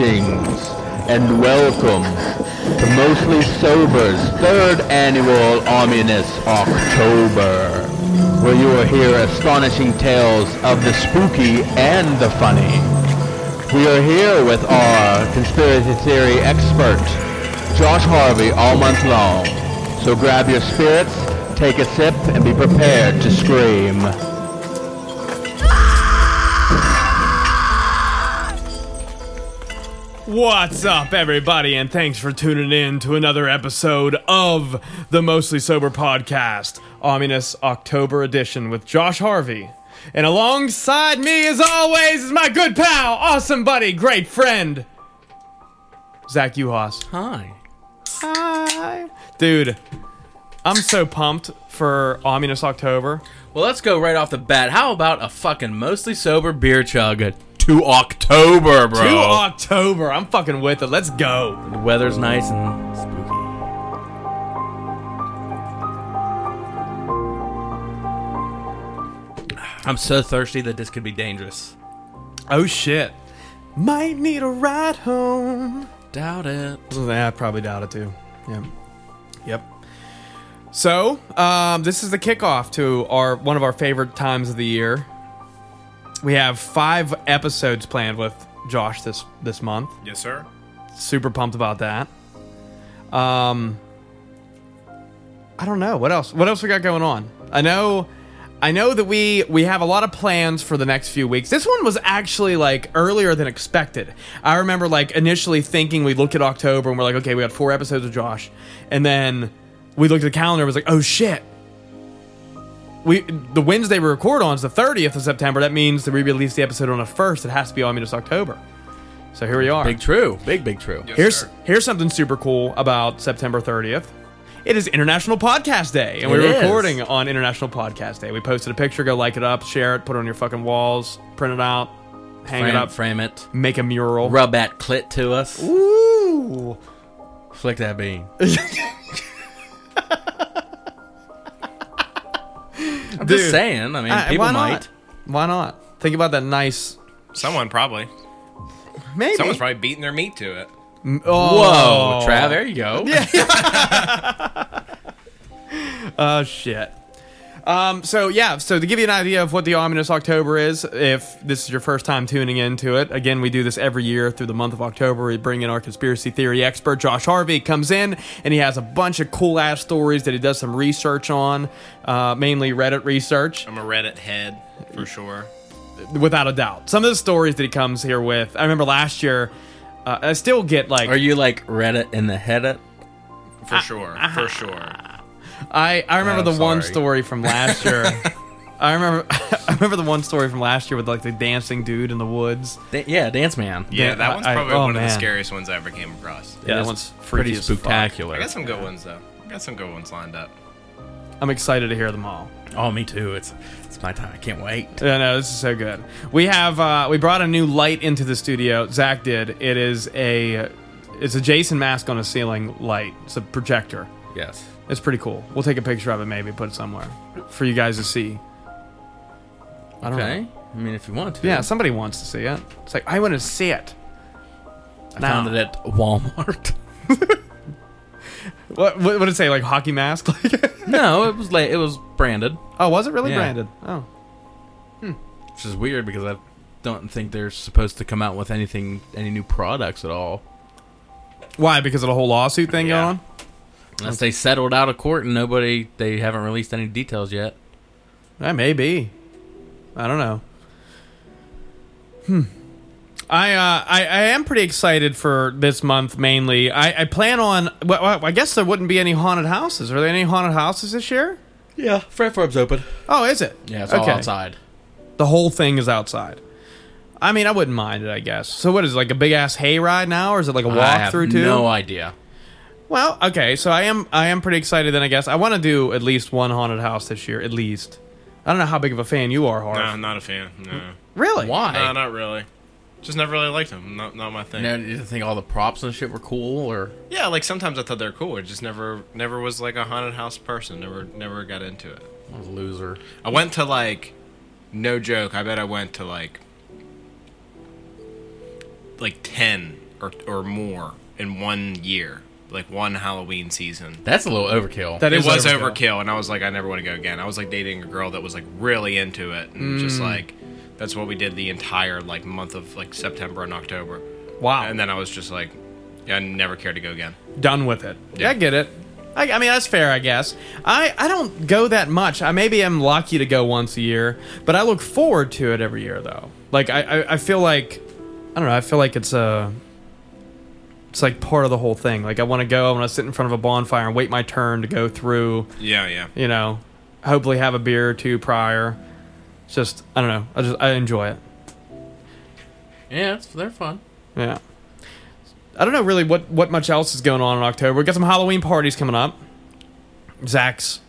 Greetings and welcome to Mostly Sober's third annual Ominous October, where you will hear astonishing tales of the spooky and the funny. We are here with our conspiracy theory expert, Josh Harvey, all month long. So grab your spirits, take a sip, and be prepared to scream. What's up, everybody, and thanks for tuning in to another episode of the Mostly Sober Podcast, Ominous October Edition with Josh Harvey. And alongside me, as always, is my good pal, awesome buddy, great friend, Zach Uhas. Hi. Hi. Dude, I'm so pumped for Ominous October. Well, let's go right off the bat. How about a fucking mostly sober beer chug to October, bro? To October. I'm fucking with it. Let's go. the weather's nice and spooky. I'm so thirsty that this could be dangerous. Oh, shit. Might need a ride home. Doubt it. Yeah, I probably doubt it too. Yep. Yep. So, um, this is the kickoff to our one of our favorite times of the year. We have five episodes planned with Josh this this month. Yes, sir. Super pumped about that. Um, I don't know what else. What else we got going on? I know, I know that we we have a lot of plans for the next few weeks. This one was actually like earlier than expected. I remember like initially thinking we looked at October and we're like, okay, we got four episodes of Josh, and then we looked at the calendar and was like, oh shit. We the Wednesday we record on is the 30th of September. That means that we release the episode on the first. It has to be Ominous October. So here we are. Big true. Big, big true. Yes, Here's sir. here's something super cool about September 30th. It is International Podcast Day, and It we're is. recording on International Podcast Day. We posted a picture. Go like it up, share it, put it on your fucking walls, print it out, hang Frame it up, frame it. make a mural. Rub that clit to us. Ooh. Flick that bean. I'm Dude. just saying. I mean, Uh, people why might. Why not? Think about that nice. Someone probably. Maybe. Someone's probably beating their meat to it. oh. Whoa, Trav, there you go. Oh shit. Um, so yeah, so to give you an idea of what the ominous October is, if this is your first time tuning into it, again, we do this every year through the month of October. We bring in our conspiracy theory expert, Josh Harvey, comes in and he has a bunch of cool ass stories that he does some research on, uh, mainly Reddit research, I'm a Reddit head for sure. without a doubt. Some of the stories that he comes here with, I remember last year, uh, I still get like Are you like Reddit in the head it? For sure. For sure. I, I remember I'm the one story from last year. I remember I remember the one story from last year with like the dancing dude in the woods. Da- yeah, Dance Man. Yeah, Yeah, that one's I- probably oh, one of man. the scariest ones I ever came across. Yeah, that one's pretty freaky as fuck. spectacular. I got some good ones though. I got some good ones lined up. I'm excited to hear them all. Oh, me too. It's it's my time. I can't wait. Yeah, no, this is so good. We have uh, we brought a new light into the studio. Zach did. It is a it's a Jason mask on a ceiling light. It's a projector. Yes. It's pretty cool. We'll take a picture of it, maybe put it somewhere for you guys to see. I don't Okay. know. I mean, if you want to. Yeah, somebody wants to see it. It's like I want to see it. I found it at Walmart. What what would it say? Like hockey mask? Like no, it was late. It was branded, oh, was it really Yeah. branded? Oh, hmm. which is weird because I don't think they're supposed to come out with anything, any new products at all, why? Because of the whole lawsuit thing Yeah. going on. Unless they settled out of court and nobody. They haven't released any details yet. That may be. I don't know. Hmm. I, uh, I I am pretty excited for this month mainly. I, I plan on. Well, well, I guess there wouldn't be any haunted houses. Are there any haunted houses this year? Yeah, Fred Forbes open. Oh, is it? Yeah, it's all outside. The whole thing is outside. I mean, I wouldn't mind it. I guess. So, what is it, like a big ass hayride now, or is it like a I walk have through too? no idea. Well, okay, so I am I am pretty excited. Then I guess I want to do at least one haunted house this year, at least. I don't know how big of a fan you are, Harv. No, I'm not a fan. No. Really? Why? No, not really. Just never really liked them. Not not my thing. You know, you didn't think all the props and shit were cool, or Yeah, like sometimes I thought they were cool. I just never never was like a haunted house person. Never never got into it. I was a loser. I went to like no joke, I bet I went to like like 10 or or more in one year, like one Halloween season. That's a little overkill. That it is was overkill. overkill. and I was like, I never want to go again. I was like dating a girl that was like really into it, and Mm. just like that's what we did the entire like month of like September and October. Wow. And then I was just like, yeah, I never cared to go again. done with it. Yeah, Yeah. I get it. I, I mean, that's fair, I guess. I, I don't go that much. I maybe am lucky to go once a year, but I look forward to it every year, though. Like I, I, I feel like I don't know. I feel like it's a it's like part of the whole thing. Like I want to go. I want to sit in front of a bonfire and wait my turn to go through. Yeah, yeah. You know, hopefully have a beer or two prior. It's just I don't know. I just I enjoy it. yeah, it's, they're fun. Yeah. I don't know really what, what much else is going on in October. We got some Halloween parties coming up. Zach's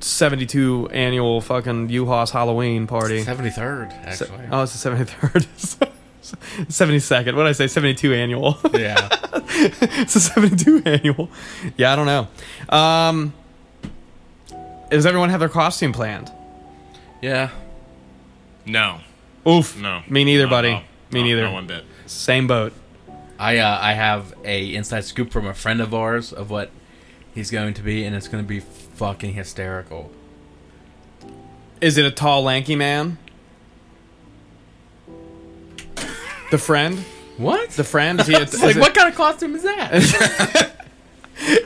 72 annual fucking U-Haus Halloween party. Seventy third, Se- actually. oh, it's the 73rd. 72nd. What did I say? 72 annual. Yeah. it's a 72 annual. Yeah, I don't know. Um, does everyone have their costume planned? yeah. No, Oof. no. Me neither, No, buddy. no. Me No, neither. No one bit. Same boat. I uh, I have a inside scoop from a friend of ours of what he's going to be, and it's going to be fucking hysterical. Is it a tall, lanky man? The friend? What? The friend? Is he? A, is, like, it- what kind of costume is that?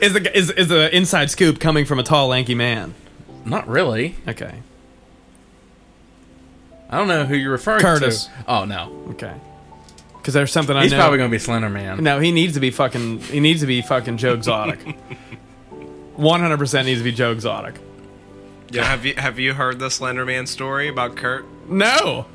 is the is is the inside scoop coming from a tall, lanky man? Not really. Okay, I don't know who you're referring Curtis. to. Curtis. Oh no, okay. Because there's something I he's know. probably going to be Slender Man. no, he needs to be fucking. He needs to be fucking Joe Exotic. One hundred percent needs to be Joe Exotic. Yeah, have you have you heard the Slender Man story about Kurt? No.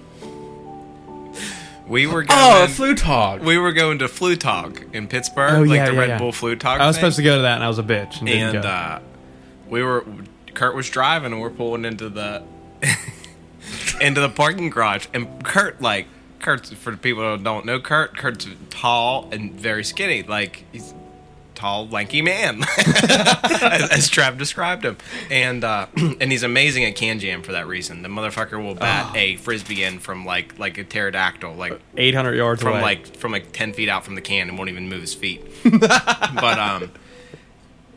We were going. Oh, Flugtag. we were going to Flugtag in Pittsburgh, Oh, like yeah, the yeah, Red yeah. Bull Flugtag. I was supposed to go to that, and I was a bitch. And, didn't and go. uh, we were Kurt was driving and we're pulling into the into the parking garage and Kurt like Kurt's for the people who don't know Kurt Kurt's tall and very skinny like he's tall lanky man as, as Trav described him. And uh, and he's amazing at can jam for that reason. The motherfucker will bat a frisbee in from like like a pterodactyl like eight hundred yards from away. like from like 10 feet out from the can and won't even move his feet. But um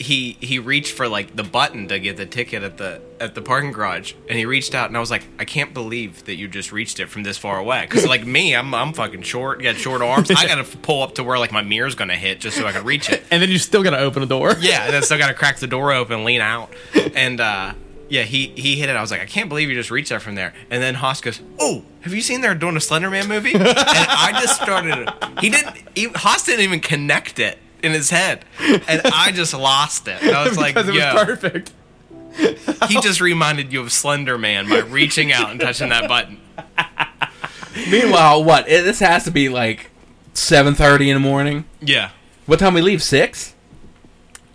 he he reached for like the button to get the ticket at the at the parking garage and he reached out and I was like I can't believe that you just reached it from this far away cuz like me I'm I'm fucking short got short arms I got to pull up to where like my mirror's going to hit just so I can reach it and then you still gotta open the door. yeah, and then still got to crack the door open, lean out, and uh, yeah, he he hit it. I was like, I can't believe you just reached that from there. And then Haas goes, Oh, have you seen they're doing a Slenderman movie? and I just started. He didn't. He, Haas didn't even connect it in his head, and I just lost it. And I was like, because it was Yo, perfect. he just reminded you of Slender Man by reaching out and touching that button. Meanwhile, what? It, this has to be like seven thirty in the morning. Yeah, What time we leave? Six.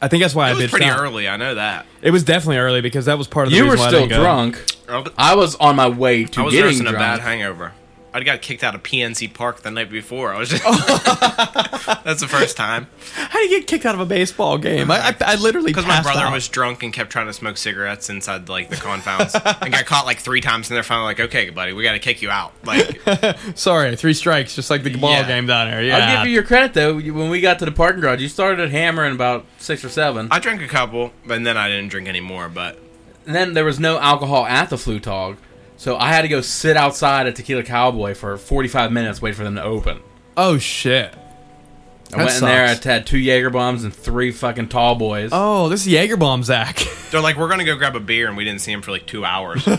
I think that's why it I was bitched pretty out. early. I know that. It was definitely early because that was part of the You were reason why I still didn't go. drunk. Oh, I was on my way to I was getting nursing a bad hangover. I got kicked out of PNC Park the night before. I was just. That's the first time. How do you get kicked out of a baseball game? I, I, I literally Because my brother out. was drunk and kept trying to smoke cigarettes inside like the confounds, and got caught like three times. And they're finally like, "Okay, buddy, we got to kick you out." Like, Sorry, three strikes, just like the ball Yeah. game down there. Yeah, I'll give you your credit though. When we got to the parking garage, you started hammering about six or seven, I drank a couple, and then I didn't drink anymore. But and then there was no alcohol at the Flugtag, so I had to go sit outside at Tequila Cowboy for forty-five minutes, wait for them to open. oh shit. I That went in there. I had two Jaeger bombs and three fucking tall boys. Oh, this is Jaeger bomb, Zach. they're like, "We're gonna go grab a beer," and we didn't see him for like two hours.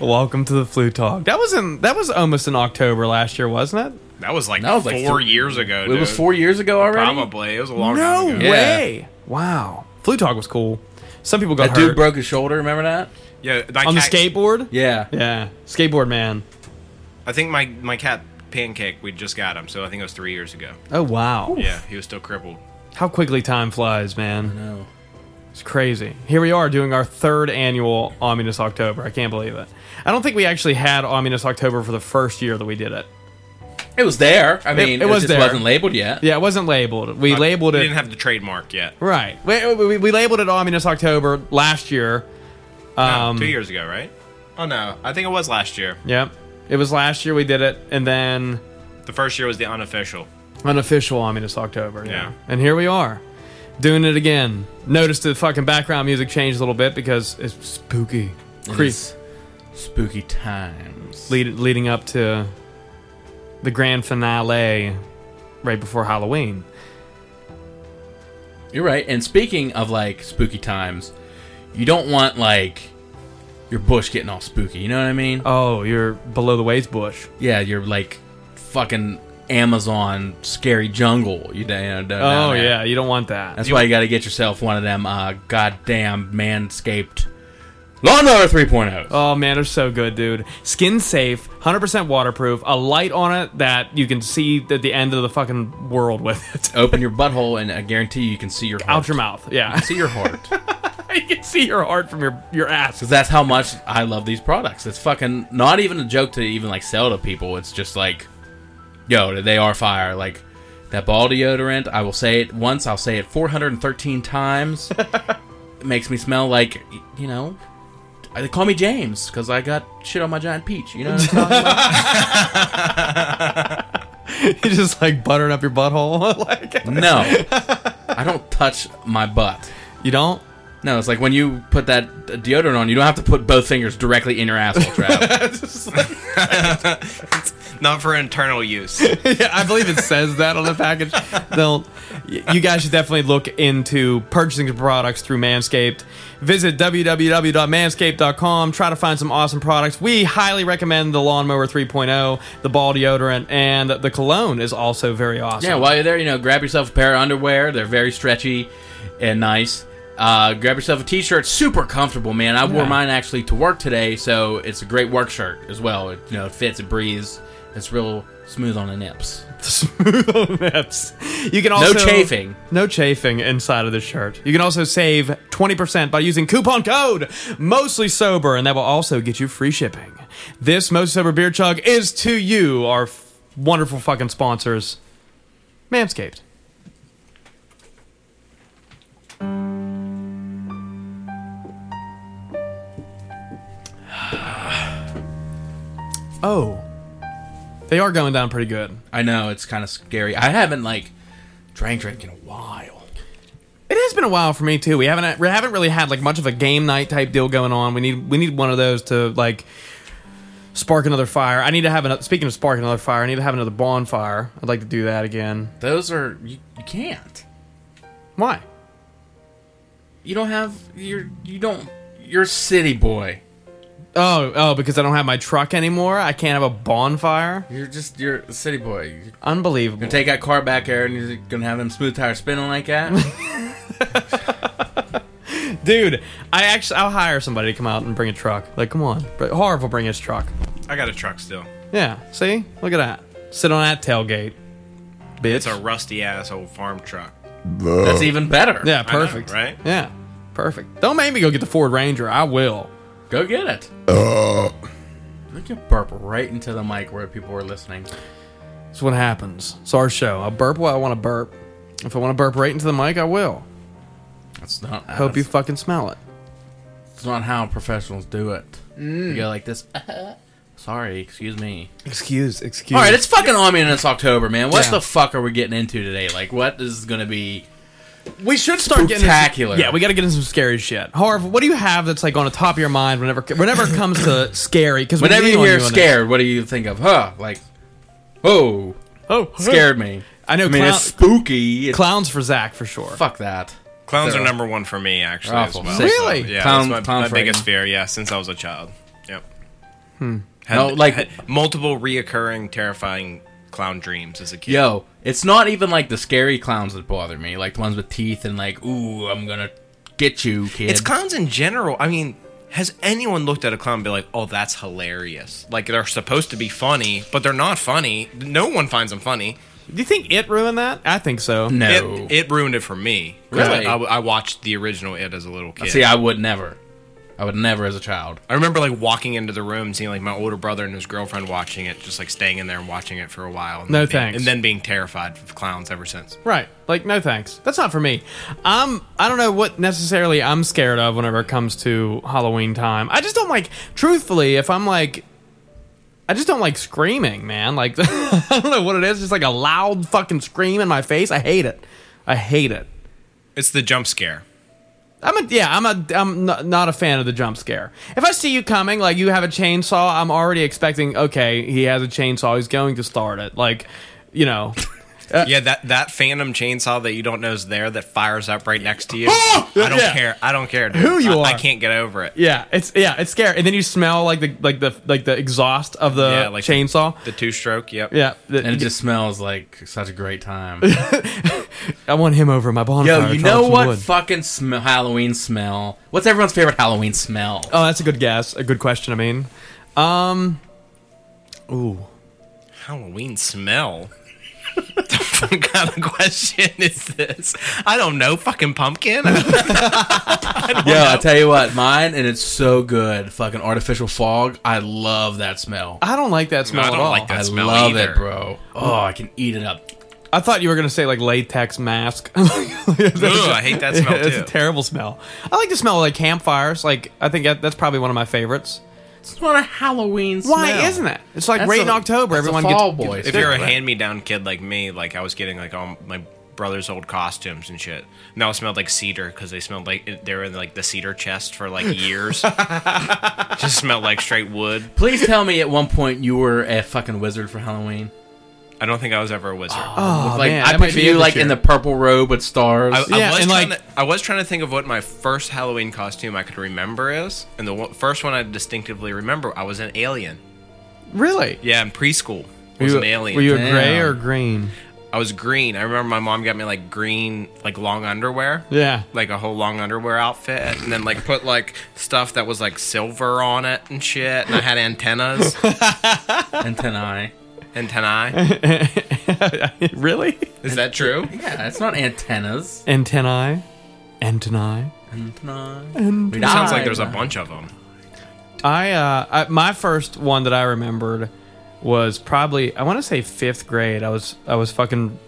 Welcome to the Flugtag. That was in that was almost in October last year, wasn't it? That was like That was like four th- years ago. it was four years ago already. Probably. It was a long no time ago. Yeah. way. Wow, Flugtag was cool. Some people got That dude broke his shoulder. Remember that? Yeah, my on the cat- skateboard. Yeah. Yeah, skateboard man. I think my my cat Pancake. We just got him, so I think it was three years ago. Oh wow, Yeah, he was still crippled. how quickly time flies, man. No. It's crazy. Here we are doing our third annual Ominous October. I can't believe it. I don't think we actually had Ominous October for the first year that we did it. It was there. I mean, it it, was just there. wasn't labeled yet. Yeah, it wasn't labeled. We labeled it We it didn't have the trademark yet. right. We, we, we labeled it Ominous October last year. No, Um, two years ago, right? Oh no, I think it was last year. Yep. It was last year we did it, and then The first year was the unofficial. Unofficial Ominous October. Yeah. Yeah. And here we are. Doing it again. Notice the fucking background music changed a little bit because it's spooky. It Creep. spooky times. Lead, leading up to the grand finale right before Halloween. You're right. And speaking of like spooky times, you don't want like your bush getting all spooky. You know what I mean? Oh, you're below the waist bush. Yeah, you're like fucking Amazon scary jungle. You, you know, Oh there. yeah, you don't want that. That's why you got to get yourself one of them uh, goddamn manscaped lawnmower 3.0. Oh man, they're so good, dude. Skin safe, 100% waterproof, a light on it that you can see at the end of the fucking world with it. Open your butthole, and I guarantee you, you can see your heart. Out your mouth. Yeah. See your heart. you can see your heart from your your ass. Because that's how much I love these products. It's fucking not even a joke to even like sell to people. It's just like, yo, they are fire. Like that ball deodorant. I will say it once. I'll say it 413 times. it makes me smell like you know. Uh, they call me James because I got shit on my giant peach. You know what I'm talking about? you just like buttering up your butthole. like no, I don't touch my butt. you don't. No, it's like when you put that uh, deodorant on, you don't have to put both fingers directly in your asshole trap. Not for internal use. yeah, I believe it says that on the package. They'll, you guys should definitely look into purchasing the products through Manscaped. Visit www.manscaped.com. Try to find some awesome products. We highly recommend the Lawnmower 3.0, the ball deodorant, and the cologne is also very awesome. Yeah, while you're there, you know, grab yourself a pair of underwear. They're very stretchy and nice. Uh, grab yourself a t-shirt, super comfortable, man. I wore Yeah. mine actually to work today, so it's a great work shirt as well. It, you know, it fits, it breathes. It's real smooth on the nips. smooth on the nips. You can also no chafing. No chafing inside of the shirt. You can also save 20% by using coupon code mostly sober and that will also get you free shipping. This mostly sober beer chug is to you our f- wonderful fucking sponsors Manscaped. Oh. They are going down pretty good. I know it's kind of scary. I haven't like drank drink in a while. It has been a while for me too. We haven't we haven't really had like much of a game night type deal going on. We need we need one of those to like spark another fire. I need to have another. Speaking of sparking another fire, I need to have another bonfire. I'd like to do that again. Those are you, you can't. Why? You don't have you're you don't you're a city boy. Oh oh, because I don't have my truck anymore. I can't have a bonfire. You're just you're a city boy. You're Unbelievable. gonna take that car back there and you're gonna have them smooth tires spinning like that. Dude, I actually I'll hire somebody to come out and bring a truck. Like, come on, But Harv will bring his truck. I got a truck still. Yeah, see, look at that. Sit on that tailgate, bitch. It's a rusty ass old farm truck. That's even better. yeah, I know, perfect. right? Yeah, perfect. Don't make me go get the Ford Ranger. I will. Go get it. Uh. Look at burp right into the mic where people were listening. That's what happens. It's our show. I burp what I want to burp. If I want to burp right into the mic, I will. That's not. I hope you fucking smell it. It's not how professionals do it. Mm. You go like this. Sorry, excuse me. Excuse, excuse. All right, it's fucking on me in this October, man. What Yeah. the fuck are we getting into today? Like, what is gonna be? We should start getting Spectacular. Yeah, we got to get into some scary shit. Harv, what do you have that's like on the top of your mind whenever whenever it comes to scary? Because Whenever you hear scared, what do you think of? Huh? Like, oh, oh, scared me. I know I mean, clown- it's spooky. It's, clowns for Zach for sure. fuck that. Clowns They're are number one for me, actually. awful. As well. Sick. Really? Yeah, Clown- that's clown my, my biggest fear. Yeah, since I was a child. Yep. Hmm. No, like- had multiple reoccurring, terrifying clown dreams as a kid. Yo, it's not even like the scary clowns that bother me, like the ones with teeth and like, ooh, I'm gonna get you, kid. It's clowns in general. I mean, has anyone looked at a clown and be like, "Oh, that's hilarious"? Like they're supposed to be funny, but they're not funny. No one finds them funny. Do you think it ruined that? I think so. no. It, it ruined it for me. Really? I, I watched the original It as a little kid. See, I would never. I would never as a child. I remember like walking into the room, seeing like my older brother and his girlfriend watching it, just like staying in there and watching it for a while. And No then being- thanks. And then being terrified of clowns ever since. Right. Like, no thanks. That's not for me. I'm. I don't know what necessarily I'm scared of whenever it comes to Halloween time. I just don't like. Truthfully, if I'm like I just don't like screaming, man. Like I don't know what it is. Just like a loud fucking scream in my face. I hate it. I hate it. It's the jump scare. I'm a yeah. I'm a I'm not, not a fan of the jump scare. If I see you coming, like you have a chainsaw, I'm already expecting. Okay, he has a chainsaw. He's going to start it. Like, you know. Yeah, that that phantom chainsaw that you don't know is there that fires up right next to you. I don't Yeah. care. I don't care dude. Who you I, I can't get over it. Yeah, it's yeah, it's scary. And then you smell like the like the like the exhaust of the Yeah, like chainsaw. The two stroke. Yep. yeah, the- and it just smells like such a great time. I want him over my bonfire. Yo, you know what wood. fucking sm- Halloween smell? What's everyone's favorite Halloween smell? oh, that's a good guess. A good question. I mean, um, ooh, Halloween smell. What kind of question is this? I don't know. Fucking pumpkin. Yo, I tell you what, mine and it's so good. Fucking artificial fog. I love that smell. I don't like that smell I don't at all. like that I smell love either. it, bro. Oh, I can eat it up. I thought you were gonna say like latex mask. Ugh, I hate that smell, It's a too. terrible smell. I like the smell of like campfires. Like I think that, that's probably one of my favorites. It's not a Halloween smell. Why isn't it? It's like That's right a- in October. that's a Everyone fall gets, boy gets if you're a hand-me-down kid like me, like I was getting like all my brother's old costumes and shit. And they all smelled like cedar because they smelled like they were in like the cedar chest for like years. Just smelled like straight wood. Please tell me at one point you were a fucking wizard for Halloween. I don't think I was ever a wizard. Oh, like man, I that might picture be you it like this in year. the purple robe with stars. I, I Yeah, was and, trying like- to, I was trying to think of what my first Halloween costume I could remember is, and the one, first one I distinctively remember, I was an alien. really. Yeah, in preschool, I Were was you, an alien. were you a Damn. gray or green? I was green. I remember my mom got me like green, like long underwear. Yeah. like a whole long underwear outfit and then like put like stuff that was like silver on it and shit and I had antennas Antennae. Antennae really? is that true Yeah, it's not antennas. Antennae. Antennae. Antennae. Antennae. It sounds like there's a bunch of them I, uh, I my first one that I remembered was probably I want to say fifth grade. I was I was fucking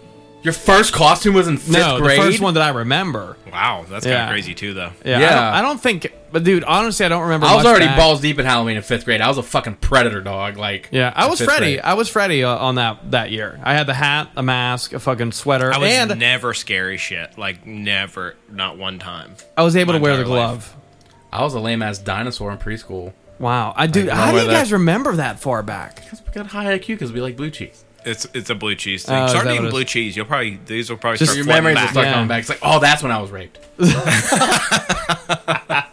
Your first costume was in fifth no grade. the first one that I remember. wow that's kind of crazy too though Yeah, Yeah. I, don't, I don't think. But dude, honestly, I don't remember. I was much already back. balls deep in Halloween in fifth grade. I was a fucking predator dog. Like Yeah, I in was fifth Freddy. grade. I was Freddy uh, on that that year. I had the hat, a mask, a fucking sweater, I was and never scary shit like never not one time I was able my to wear the entire life. glove. I was a lame ass dinosaur in preschool. Wow, I dude, I how know do where you that- guys remember that far back? Because we got high IQ because we like blue cheese. It's it's a blue cheese thing Oh, start eating blue is? cheese you'll probably these will probably Just start Your flooding memories will start Yeah. coming back. It's like, oh, that's when I was raped.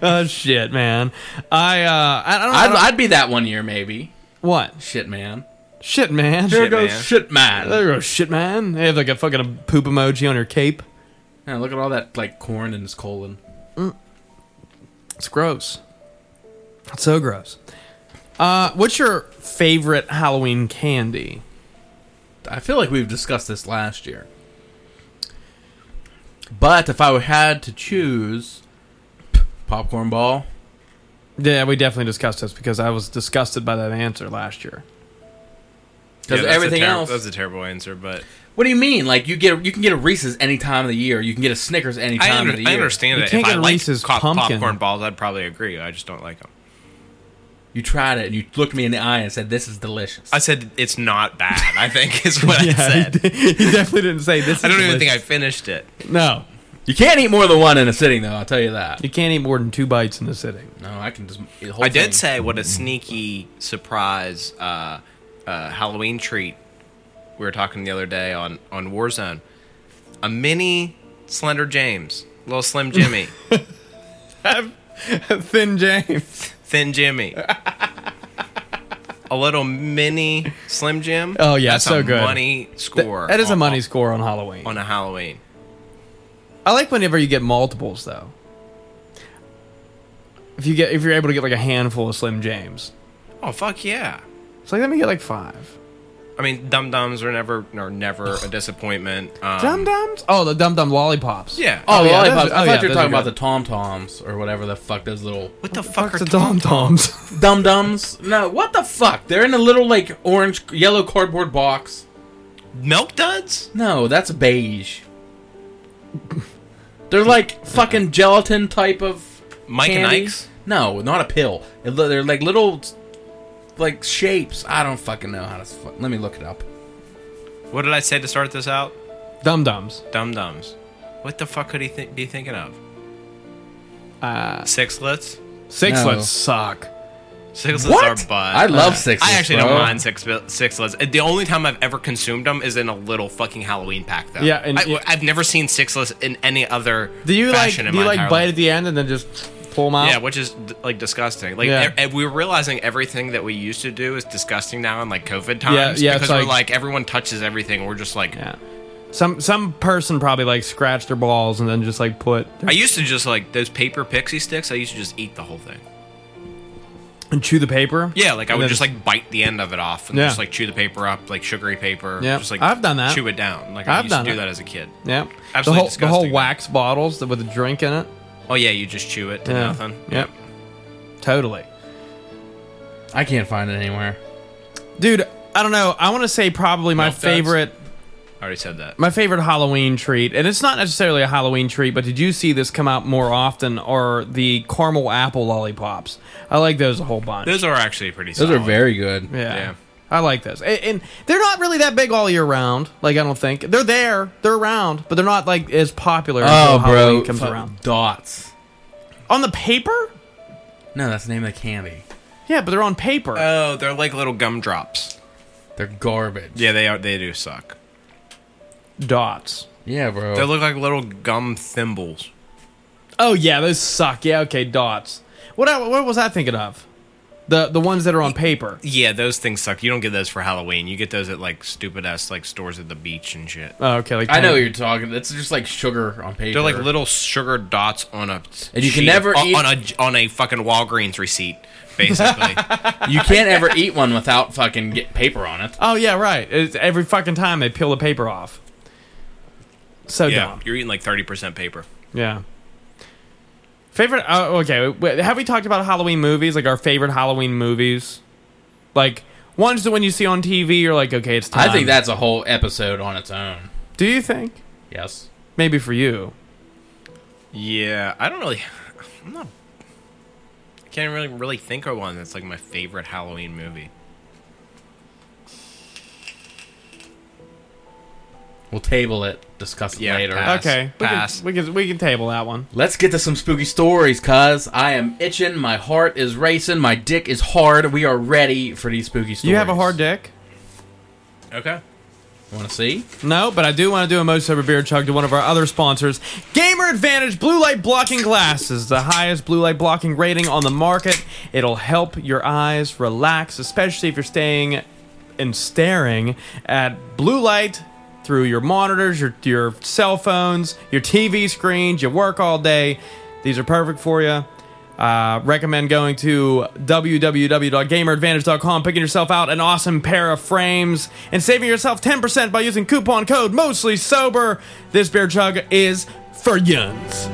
Oh shit, man. I uh, I, I don't. I I'd, don't I'd be that one year maybe. what? Shit, man. Shit, man. There Shit, goes man. shit, man. There goes shit, man. They have like a fucking poop emoji on your cape. Yeah, look at all that like corn in his colon. It's gross. It's so gross. Uh, what's your favorite Halloween candy? I feel like we've discussed this last year. But if I had to choose, popcorn ball. Yeah, we definitely discussed this because I was disgusted by that answer last year. Because Yeah, everything ter- else. that's a terrible answer but What do you mean? Like you get you can get a Reese's any time of the year. You can get a Snickers any time under, of the year. I understand You it can't if I get like Reese's pop- popcorn balls I'd probably agree I just don't like them You tried it and you looked me in the eye and said, "This is delicious." I said it's not bad I think is what I said he, did- he definitely didn't say this. I is don't even think I finished it No, you can't eat more than one in a sitting, though. I'll tell you that. you can't eat more than two bites in a sitting. No, I can just. Eat the whole I did say what a sneaky surprise uh, uh, Halloween treat. We were talking the other day on on Warzone. A mini Slender James, little Slim Jimmy, Thin James. Thin Jimmy. A little mini Slim Jim. Oh, yeah, That's so a good. Money score. that is a money score on Halloween. on a Halloween. I like whenever you get multiples though. If you get if you're able to get like a handful of Slim James, Oh fuck yeah! it's like let me get like five. I mean, Dum Dums are never are never a disappointment. Um, Dum Dums? Oh, the Dum Dum lollipops. Yeah. Oh, Oh, the yeah, lollipops. those- I oh, thought yeah, you were those talking are about good. the Tom Toms or whatever the fuck those little What the fuck are Fuck's the Dum Dums? Dum Dums. No, what the fuck? They're in a little like orange, yellow cardboard box. Milk Duds? No, that's beige. They're like fucking gelatin type of Mike and candy. Ike's? No, not a pill. It They're like little like shapes. I don't fucking know how to. fu- Let me look it up. What did I say to start this out? Dum dums. Dum dums. What the fuck could he th- be thinking of? Uh, Sixlets. sixlets No. suck. Sixlets What? are butt. I love sixlets. I actually bro. don't mind six sixlets. The only time I've ever consumed them is in a little fucking Halloween pack, though. Yeah, and I, it- have never seen sixlets in any other. Do you like? fashion Do in you my like entire bite life. at the end and then just pull them out? Yeah, which is like disgusting. Like Yeah. e- we were realizing everything that we used to do is disgusting now in like COVID times. Yeah, yeah, Because we're like- like everyone touches everything. We're just like. Yeah. Some some person probably like scratched their balls and then just like put I used to just like those paper pixie sticks. I used to just eat the whole thing. and chew the paper. Yeah, like I would just like bite the end of it off and Yeah. just like chew the paper up, like sugary paper. Yeah, just like I've done that. Chew it down. Like I I've used done to do it. that as a kid. yeah. Absolutely the whole the whole wax bottles with a drink in it. Oh yeah, you just chew it to Yeah. nothing. Yep. Totally. I can't find it anywhere. Dude, I don't know. I want to say probably my Milk duds? favorite I already said that. my favorite Halloween treat, and it's not necessarily a Halloween treat, but did you see this come out more often? Are the caramel apple lollipops? I like those a whole bunch. Those are actually pretty. Those solid. are very good. yeah. yeah. I like this. and, and they're not really that big all year round. Like I don't think they're there, they're around, but they're not like as popular. Oh, until Halloween bro, comes fuck, around dots. on the paper. No, that's the name of the candy. Yeah, but they're on paper. Oh, they're like little gumdrops. They're garbage. Yeah, they are. They do suck. Dots. Yeah, bro. They look like little gum thimbles. Oh yeah, those suck. Yeah, okay, dots. What I, what was I thinking of? The the ones that are on paper. Yeah, those things suck. You don't get those for Halloween. You get those at like stupid ass like stores at the beach and shit. Oh, okay, like I know what you're talking. It's just like sugar on paper. They're like little sugar dots on a And you can sheet- never on, eat- on a on a fucking Walgreens receipt, basically. You can't ever eat one without fucking get paper on it. Oh yeah, right. It's every fucking time they peel the paper off. So yeah, dumb. you're eating like thirty percent paper. Yeah. Favorite? Oh, okay. Have we talked about Halloween movies? Like our favorite Halloween movies? Like ones that when you see on TV, you're like, okay, it's time. I think that's a whole episode on its own. Do you think? Yes. Maybe for you. Yeah, I don't really. I'm not. I can't really really think of one that's like my favorite Halloween movie. We'll table it. Discuss it Yeah, later. pass. Okay. We Pass. can, we can we can table that one. Let's get to some spooky stories, cuz I am itching, my heart is racing, my dick is hard. We are ready for these spooky stories. You have a hard dick? Okay. Want to see? No, but I do want to do a most sober beer chug to one of our other sponsors, Gamer Advantage Blue Light Blocking Glasses, the highest blue light blocking rating on the market. It'll help your eyes relax, especially if you're staying and staring at blue light through your monitors, your your cell phones, your TV screens. You work all day. These are perfect for you. Uh, recommend going to www.gameradvantage.com, picking yourself out an awesome pair of frames, and saving yourself 10% by using coupon code mostly sober. This beer chug is for yuns.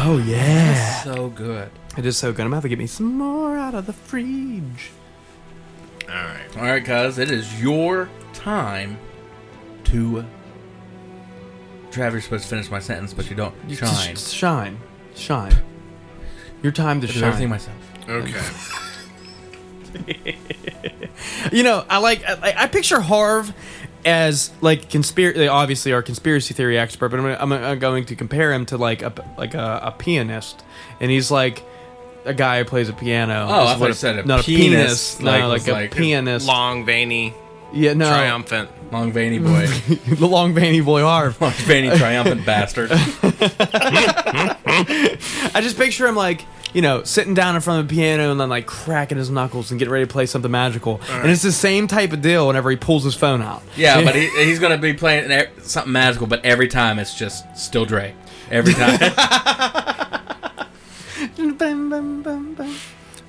Oh yeah, So good. It is so good. I'm gonna have to get me some more out of the fridge. All right. All right, cuz it is your time to. Trav, you're supposed to finish my sentence, but you don't. You Shine. just shine, shine. Your time to I do shine. everything myself. Okay. You know, I like I, I picture Harv as like conspiracy. They obviously, our conspiracy theory expert, but I'm, I'm, I'm going to compare him to like a like a, a pianist, and he's like a guy who plays a piano. Oh, I Is thought you said a not pianist, a pianist. like, no, was like a like- pianist. Long, veiny, yeah, no, triumphant. Long veiny boy. the long veiny boy Harv. Long veiny triumphant bastard. I just picture him like you know sitting down in front of the piano and then like cracking his knuckles and getting ready to play something magical. And it's the same type of deal whenever he pulls his phone out. Yeah, but he, he's gonna be playing something magical, but every time it's just still Dre. Every time. Bum, bum, bum, bum.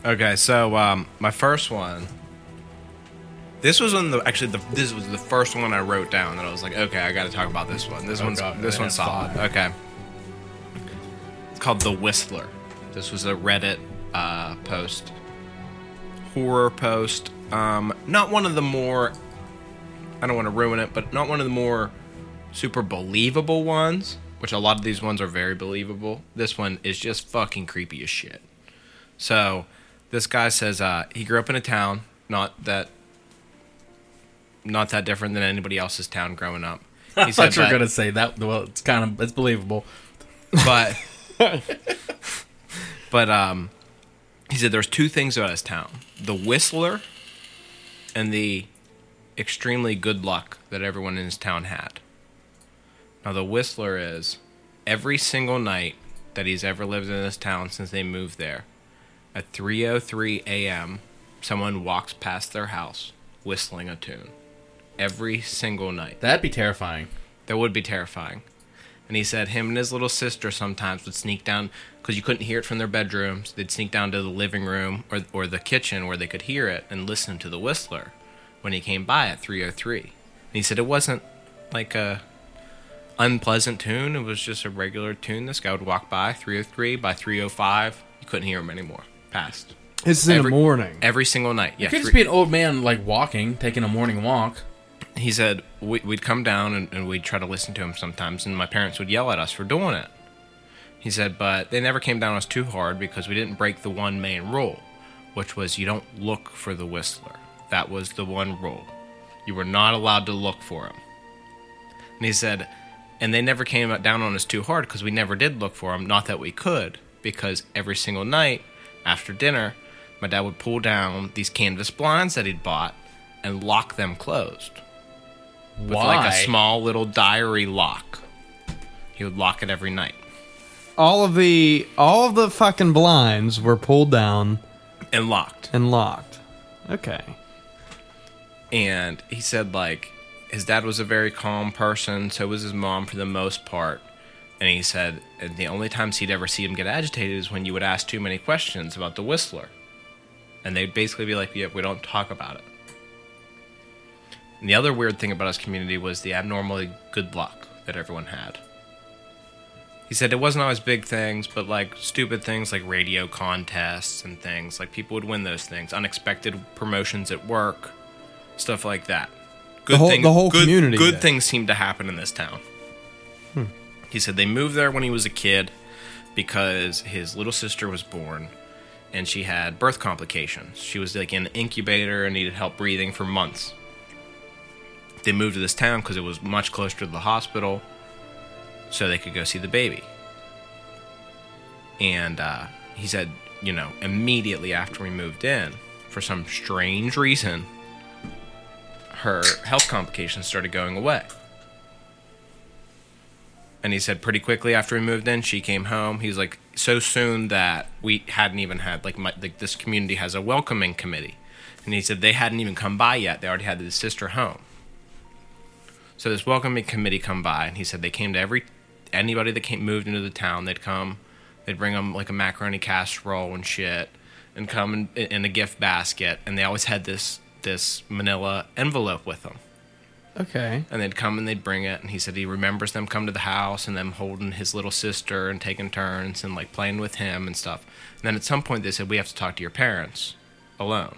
Okay, so um, my first one. This was on the actually the this was the first one I wrote down that I was like, okay, I got to talk about this one. This Oh, one's God, this man, one's solid. Okay. It's called The Whistler. This was a Reddit uh, post, horror post. Um, not one of the more. I don't want to ruin it, but not one of the more super believable ones. Which a lot of these ones are very believable. This one is just fucking creepy as shit. So, this guy says uh, he grew up in a town not that not that different than anybody else's town growing up. He I thought you were gonna say that. Well, it's kind of it's believable. but but um he said there's two things about his town the whistler and the extremely good luck that everyone in his town had now the whistler is every single night that he's ever lived in this town since they moved there at 3:03 a.m. someone walks past their house whistling a tune every single night That'd be terrifying. that would be terrifying. And he said him and his little sister sometimes would sneak down because you couldn't hear it from their bedrooms. They'd sneak down to the living room or, or the kitchen where they could hear it and listen to the whistler when he came by at 303. And he said it wasn't like a unpleasant tune. It was just a regular tune. This guy would walk by 303 by 305. You couldn't hear him anymore. Passed It's in Every- the morning. every single night. Yeah, It could just be an old man like walking, taking a morning walk. he said we, we'd come down and, and we'd try to listen to him sometimes, and my parents would yell at us for doing it. He said, but they never came down on us too hard because we didn't break the one main rule, which was you don't look for the whistler. That was the one rule. You were not allowed to look for him. And he said, and they never came down on us too hard because we never did look for them. Not that we could, because every single night after dinner, my dad would pull down these canvas blinds that he'd bought and lock them closed Why? with like a small little diary lock. He would lock it every night All of the all of the fucking blinds were pulled down and locked. and locked. Okay. And he said like his dad was a very calm person, so was his mom for the most part. And he said the only times he'd ever see him get agitated is when you would ask too many questions about the whistler. And they'd basically be like, "Yeah, we don't talk about it." And the other weird thing about his community was the abnormally good luck that everyone had. He said it wasn't always big things, but like stupid things like radio contests and things. Like people would win those things, unexpected promotions at work, stuff like that. Good whole- things- the whole good, community Good things seem to happen in this town. He said they moved there when he was a kid because his little sister was born and she had birth complications. She was like in an incubator and needed help breathing for months. They moved to this town because it was much closer to the hospital so they could go see the baby. And uh, he said, you know, immediately after we moved in, for some strange reason, her health complications started going away. And he said pretty quickly after we moved in, she came home. He's like, so soon that we hadn't even had like, my, like this community has a welcoming committee, and he said they hadn't even come by yet. They already had the sister home. So this welcoming committee come by, and he said they came to every anybody that came moved into the town. They'd come, they'd bring them like a macaroni casserole and shit, and come in, in a gift basket, and they always had this this Manila envelope with them. Okay. and they'd come and they'd bring it and he said he remembers them come to the house and them holding his little sister and taking turns and like playing with him and stuff. And then at some point they said we have to talk to your parents alone.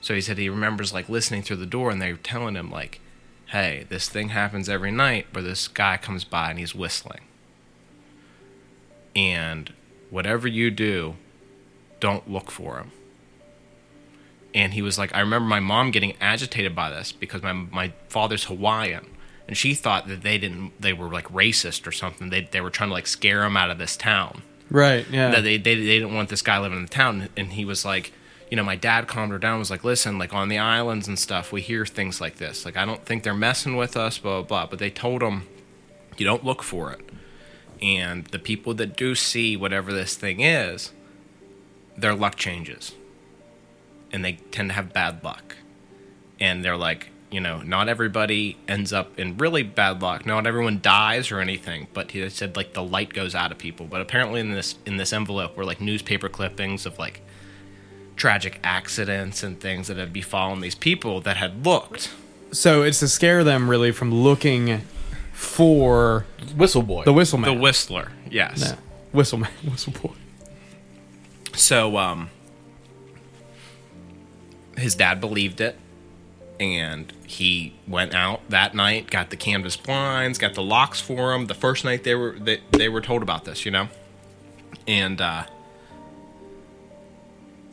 So he said he remembers like listening through the door and they were telling him like hey this thing happens every night where this guy comes by and he's whistling. And whatever you do don't look for him and he was like, I remember my mom getting agitated by this because my my father's Hawaiian, and she thought that they didn't they were like racist or something. They they were trying to like scare him out of this town. Right. Yeah. That they, they they didn't want this guy living in the town, and he was like, you know, my dad calmed her down. Was like, listen, like on the islands and stuff, we hear things like this. Like I don't think they're messing with us, blah blah. blah. But they told him, you don't look for it, and the people that do see whatever this thing is, their luck changes and they tend to have bad luck. And they're like, you know, not everybody ends up in really bad luck. Not everyone dies or anything, but he said like the light goes out of people. But apparently in this in this envelope were like newspaper clippings of like tragic accidents and things that had befallen these people that had looked. so it's to scare them really from looking for Whistle boy. the whistle The whistler, yes. Yeah. Whistleman. Whistle boy. So um his dad believed it and he went out that night, got the canvas blinds, got the locks for him. The first night they were they, they were told about this, you know, and uh,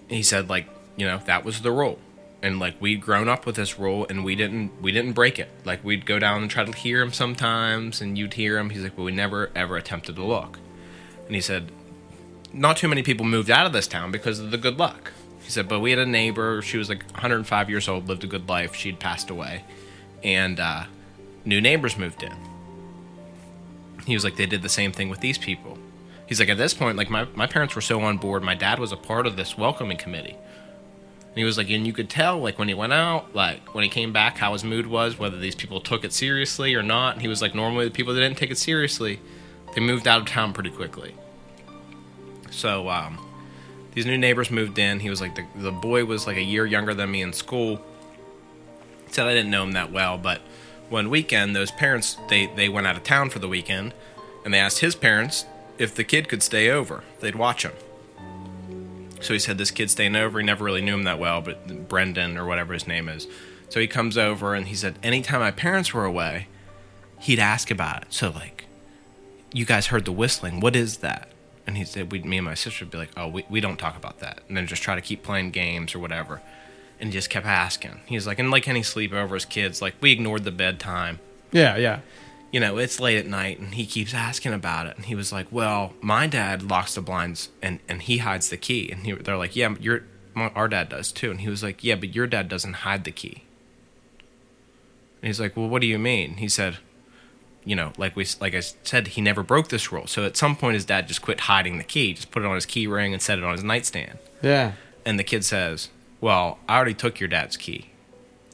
he said like you know that was the rule, and like we'd grown up with this rule and we didn't we didn't break it. Like we'd go down and try to hear him sometimes, and you'd hear him. He's like, but we never ever attempted to look, and he said not too many people moved out of this town because of the good luck. He said, but we had a neighbor. She was like 105 years old, lived a good life. She'd passed away, and uh, new neighbors moved in. He was like, they did the same thing with these people. He's like, at this point, like my, my parents were so on board. My dad was a part of this welcoming committee. And he was like, and you could tell, like when he went out, like when he came back, how his mood was, whether these people took it seriously or not. And he was like, normally the people that didn't take it seriously, they moved out of town pretty quickly. So um, these new neighbors moved in. He was like the the boy was like a year younger than me in school. Said I didn't know him that well, but one weekend those parents they they went out of town for the weekend, and they asked his parents if the kid could stay over. They'd watch him. So he said this kid's staying over. He never really knew him that well, but Brendan or whatever his name is. So he comes over and he said anytime my parents were away, he'd ask about it. So like, you guys heard the whistling. What is that? And he said, we, me and my sister would be like, oh, we, we don't talk about that. And then just try to keep playing games or whatever. And he just kept asking. He was like, and like any sleepover as kids, like we ignored the bedtime. Yeah, yeah. You know, it's late at night and he keeps asking about it. And he was like, well, my dad locks the blinds and, and he hides the key. And he, they're like, yeah, your, my, our dad does too. And he was like, yeah, but your dad doesn't hide the key. And he's like, well, what do you mean? He said, you know, like we like I said, he never broke this rule. So at some point, his dad just quit hiding the key, just put it on his key ring and set it on his nightstand. Yeah. And the kid says, "Well, I already took your dad's key.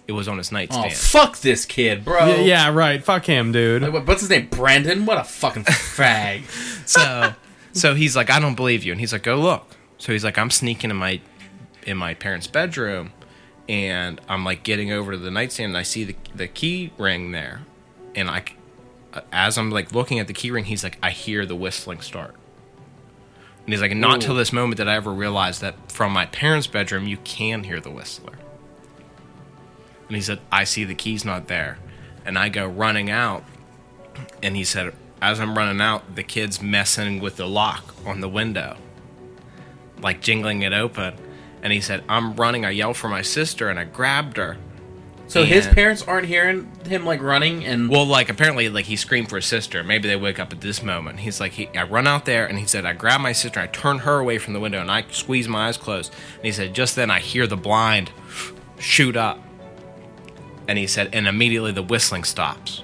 It was on his oh, nightstand." Oh, fuck this kid, bro. Yeah, yeah, right. Fuck him, dude. Like, What's his name? Brandon? What a fucking fag. so, so he's like, "I don't believe you," and he's like, "Go look." So he's like, "I'm sneaking in my in my parents' bedroom." And I'm like getting over to the nightstand, and I see the the key ring there, and I, as I'm like looking at the keyring, he's like, I hear the whistling start. And he's like, not till this moment did I ever realize that from my parents' bedroom you can hear the whistler. And he said, I see the key's not there. And I go running out. And he said, as I'm running out, the kid's messing with the lock on the window, like jingling it open. And he said, I'm running. I yelled for my sister and I grabbed her. So his parents aren't hearing him like running and Well, like apparently, like he screamed for his sister. Maybe they wake up at this moment. He's like, he, I run out there, and he said, I grab my sister, I turn her away from the window, and I squeeze my eyes closed. And he said, just then I hear the blind shoot up, and he said, and immediately the whistling stops,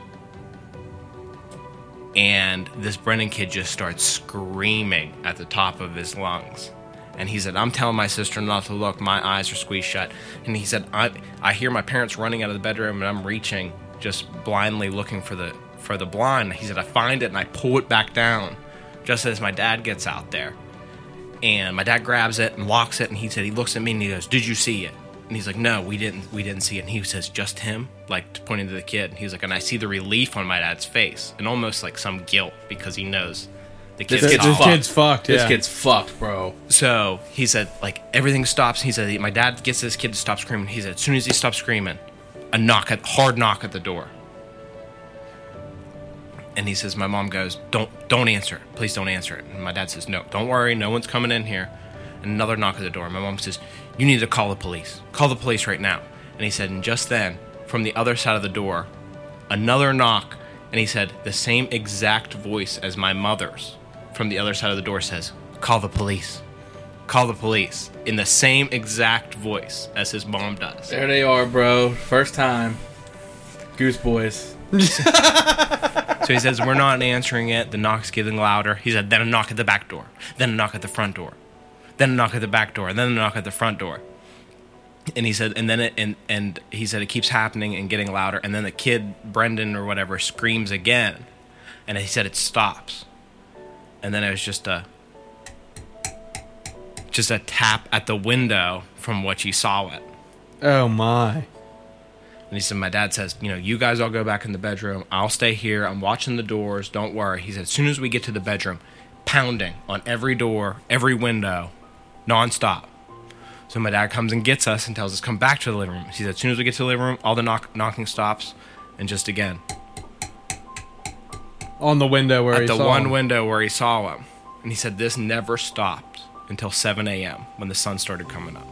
and this Brennan kid just starts screaming at the top of his lungs. And he said, I'm telling my sister not to look. My eyes are squeezed shut. And he said, I, I hear my parents running out of the bedroom and I'm reaching, just blindly looking for the for the blind. He said, I find it and I pull it back down just as my dad gets out there. And my dad grabs it and locks it and he said he looks at me and he goes, Did you see it? And he's like, No, we didn't we didn't see it. And he says, Just him? Like pointing to the kid. And he's like, and I see the relief on my dad's face and almost like some guilt because he knows the This kid's kid's This fucked. kid's fucked. this yeah. kid's fucked, bro. So he said, like everything stops. He said, my dad gets this kid to stop screaming. He said, as soon as he stops screaming, a knock, at hard knock at the door. And he says, my mom goes, don't, don't answer it. Please don't answer it. And my dad says, no, don't worry. No one's coming in here. And another knock at the door. My mom says, you need to call the police. Call the police right now. And he said, and just then, from the other side of the door, another knock. And he said, the same exact voice as my mother's from the other side of the door says, call the police. Call the police. In the same exact voice as his mom does. There they are, bro. First time. Goose Boys. So he says, We're not answering it. The knock's getting louder. He said, Then a knock at the back door. Then a knock at the front door. Then a knock at the back door. Then a knock at the front door. And he said, and then it, and, and he said, it keeps happening and getting louder. And then the kid, Brendan or whatever, screams again. And he said, it stops. And then it was just a, just a tap at the window from which he saw it. Oh my. And he said, My dad says, You know, you guys all go back in the bedroom. I'll stay here. I'm watching the doors. Don't worry. He said, As soon as we get to the bedroom, pounding on every door, every window, nonstop. So my dad comes and gets us and tells us come back to the living room. He said as soon as we get to the living room, all the knock- knocking stops, and just again On the window where at he the saw one him. window where he saw him, and he said this never stopped until 7 a.m. when the sun started coming up.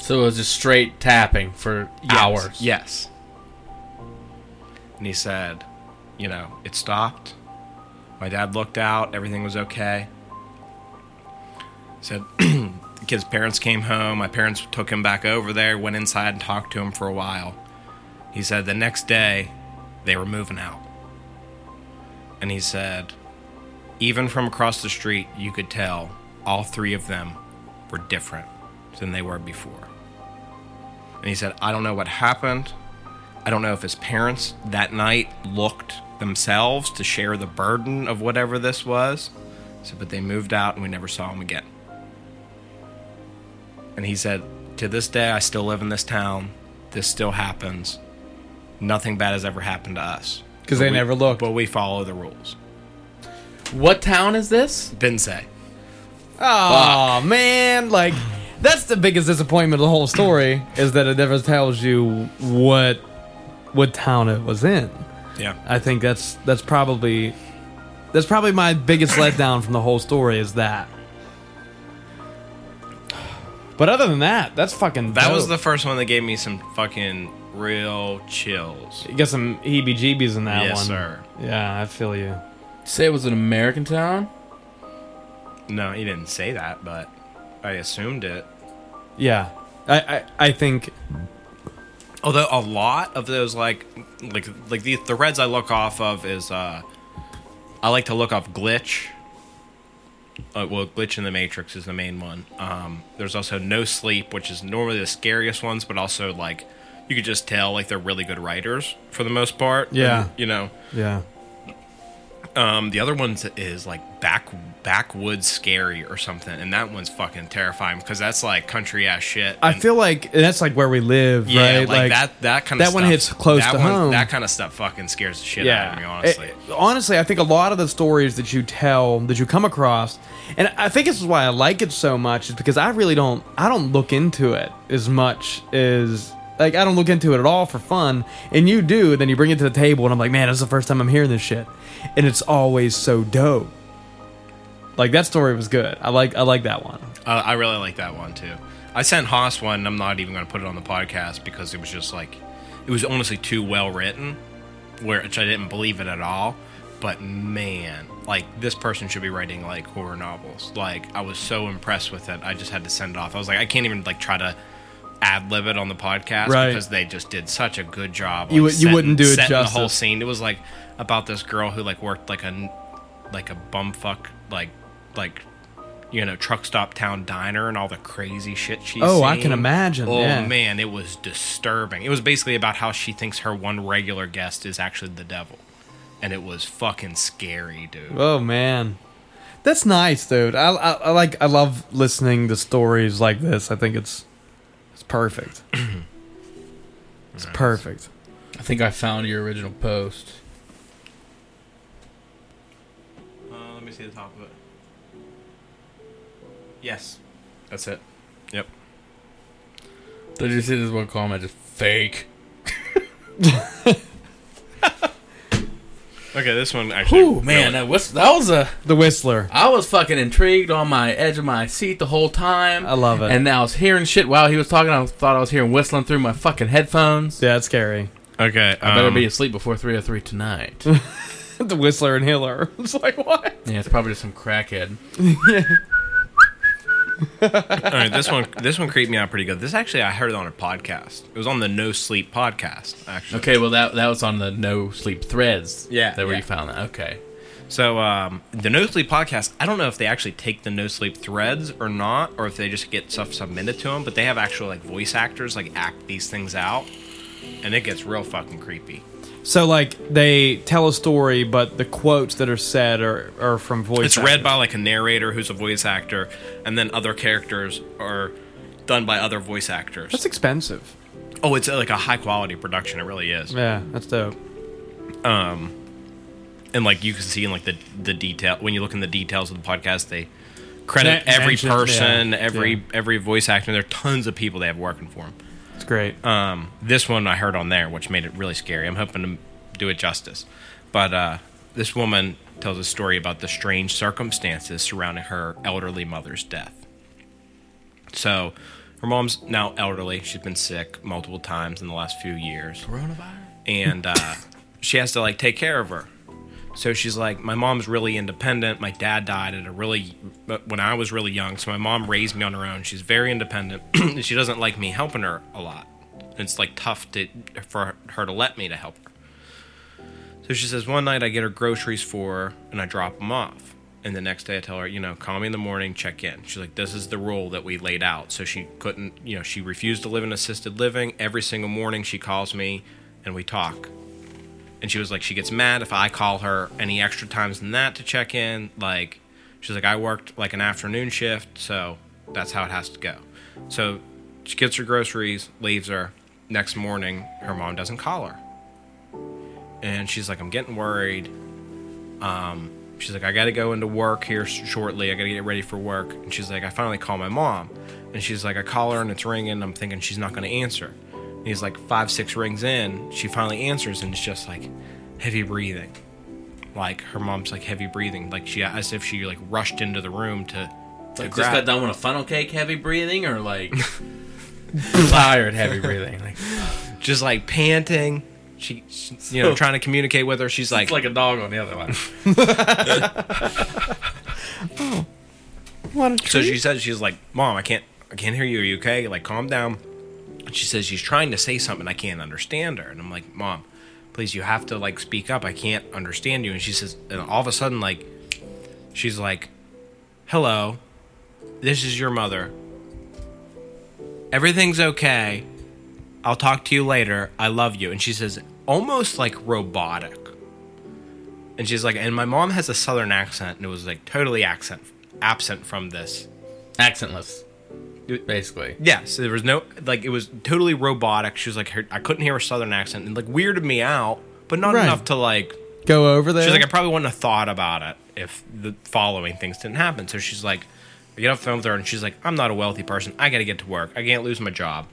So it was just straight tapping for Yes. hours. Yes. And he said, you know, it stopped. My dad looked out, everything was okay. Said the kid's parents came home. My parents took him back over there, went inside and talked to him for a while. He said the next day they were moving out. And he said, even from across the street, you could tell all three of them were different than they were before. And he said, I don't know what happened. I don't know if his parents that night looked themselves to share the burden of whatever this was. Said, but they moved out and we never saw him again. And he said, to this day, I still live in this town. This still happens. Nothing bad has ever happened to us. 'Cause they we- never looked. But we follow the rules. What town is this? Didn't say. Oh man, like that's the biggest disappointment of the whole story is that it never tells you what what town it was in. Yeah. I think that's that's probably that's probably my biggest letdown from the whole story is that. But other than that, that's fucking. That was the first one that gave me some fucking real chills. You got some heebie-jeebies in that Yes, one. sir. Yeah, I feel you. Say it was an American town? No, he didn't say that, but I assumed it. Yeah, I I, I think Although a lot of those like like like the threads I look off of is uh I like to look off glitch. Uh, well, glitch in the matrix is the main one. Um, there's also no sleep, which is normally the scariest ones, but also like you could just tell like they're really good writers for the most part. Yeah. And, you know. yeah. Um, the other ones is like back backwoods scary or something, and that one's fucking terrifying because that's like country ass shit. I and- feel like that's like where we live, yeah, right? like, that that kind of that one stuff, hits close that to one- home. That kind of stuff fucking scares the shit out of me, honestly. It- honestly, I think a lot of the stories that you tell, that you come across, and I think this is why I like it so much, is because I really don't, I don't look into it as much as, like, I don't look into it at all for fun. And you do, then you bring it to the table, and I'm like, man, this is the first time I'm hearing this shit, and it's always so dope. Like that story was good. I like, I like that one. Uh, I really like that one too. I sent Haas one. and I'm not even going to put it on the podcast because it was just like, it was honestly too well written, which I didn't believe it at all. But man, like this person should be writing like horror novels. Like I was so impressed with it. I just had to send it off. I was like, I can't even like try to ad lib it on the podcast Right. because they just did such a good job. You would- you wouldn't do it setting the whole scene. It was like about this girl who like worked like a like a bumfuck like like you know truck stop town diner and all the crazy shit she's Oh, I can imagine, Oh yeah. man, it was disturbing. It was basically about how she thinks her one regular guest is actually the devil, and it was fucking scary, dude. Oh man, that's nice, dude. I, I, I like I love listening to stories like this. I think it's perfect. it's perfect. I think I found your original post. Uh, let me see the top of it. Yes, that's it. Yep. Did you see this one comment? Just fake. Okay, this one actually. Ooh, man, that was that was a. The Whistler. I was fucking intrigued on my edge of my seat the whole time. I love it. And now I was hearing shit while he was talking. I thought I was hearing whistling through my fucking headphones. Yeah, it's scary. Okay, I better um, be asleep before three or three tonight. the Whistler and Hiller. It's like what? yeah, it's probably just some crackhead. All right, this one this one creeped me out pretty good. This actually I heard it on a podcast. It was on the No Sleep podcast, actually. Okay, well that that was on the no sleep threads. Yeah, that where yeah. you found that. Okay. So um, the No Sleep podcast, I don't know if they actually take the No Sleep threads or not, or if they just get stuff submitted to them. But they have actual like voice actors like act these things out, and it gets real fucking creepy. So like they tell a story, but the quotes that are said are, are from voice. It's read by like a narrator who's a voice actor, and then other characters are done by other voice actors. That's expensive. oh, it's like a high quality production. It really is. Yeah, that's dope. Um, and like you can see in like the the detail when you look in the details of the podcast they credit every person, yeah, every yeah. every voice actor. There are tons of people they have working for them. It's great. Um, this one I heard on there, which made it really scary. I'm hoping to do it justice. But uh, this woman tells a story about the strange circumstances surrounding her elderly mother's death. So, her mom's now elderly. She's been sick multiple times in the last few years Coronavirus. and uh, she has to like take care of her. So she's like, my mom's really independent. My dad died at a really when I was really young, so my mom raised me on her own. She's very independent. she doesn't like me helping her a lot. It's like tough to for her to let me to help her. So she says one night I get her groceries for and I drop them off. And the next day I tell her, you know, call me in the morning, check in. She's like, this is the rule that we laid out. So she couldn't, you know, she refused to live in assisted living. Every single morning she calls me and we talk. And she was like, she gets mad if I call her any extra times than that to check in. Like, she's like, I worked like an afternoon shift, so that's how it has to go. So she gets her groceries, leaves her. Next morning, her mom doesn't call her. And she's like, I'm getting worried. Um, she's like, I got to go into work here shortly. I got to get ready for work. And she's like, I finally call my mom. And she's like, I call her and it's ringing. I'm thinking she's not going to answer. And he's like, five, six rings in. She finally answers and it's just like heavy breathing. Like her mom's like heavy breathing, like she as if she like rushed into the room to, to Like just got done with a funnel cake heavy breathing or like tired heavy breathing. Like, just like panting. She, she- you know, trying to communicate with her. She's like, it's like a dog on the other one. Oh, what a So she says she's like, "Mom, I can't, I can't hear you. Are you okay? Like, calm down." And she says she's trying to say something. I can't understand her. And I'm like, "Mom, please, you have to like speak up. I can't understand you." And she says, and all of a sudden, like, she's like, "Hello, this is your mother. Everything's okay. I'll talk to you later. I love you." And she says, almost like robotic. And she's like, and my mom has a southern accent, and it was like totally accent absent from this. Accentless. Basically. Yes, there was no like it was totally robotic. She was like her, I couldn't hear her southern accent and like weirded me out, but not Right. enough to like. Go over there. She's like I probably wouldn't have thought about it if the following things didn't happen. So she's like, I get off the phone with her and she's like, I'm not a wealthy person. I got to get to work. I can't lose my job.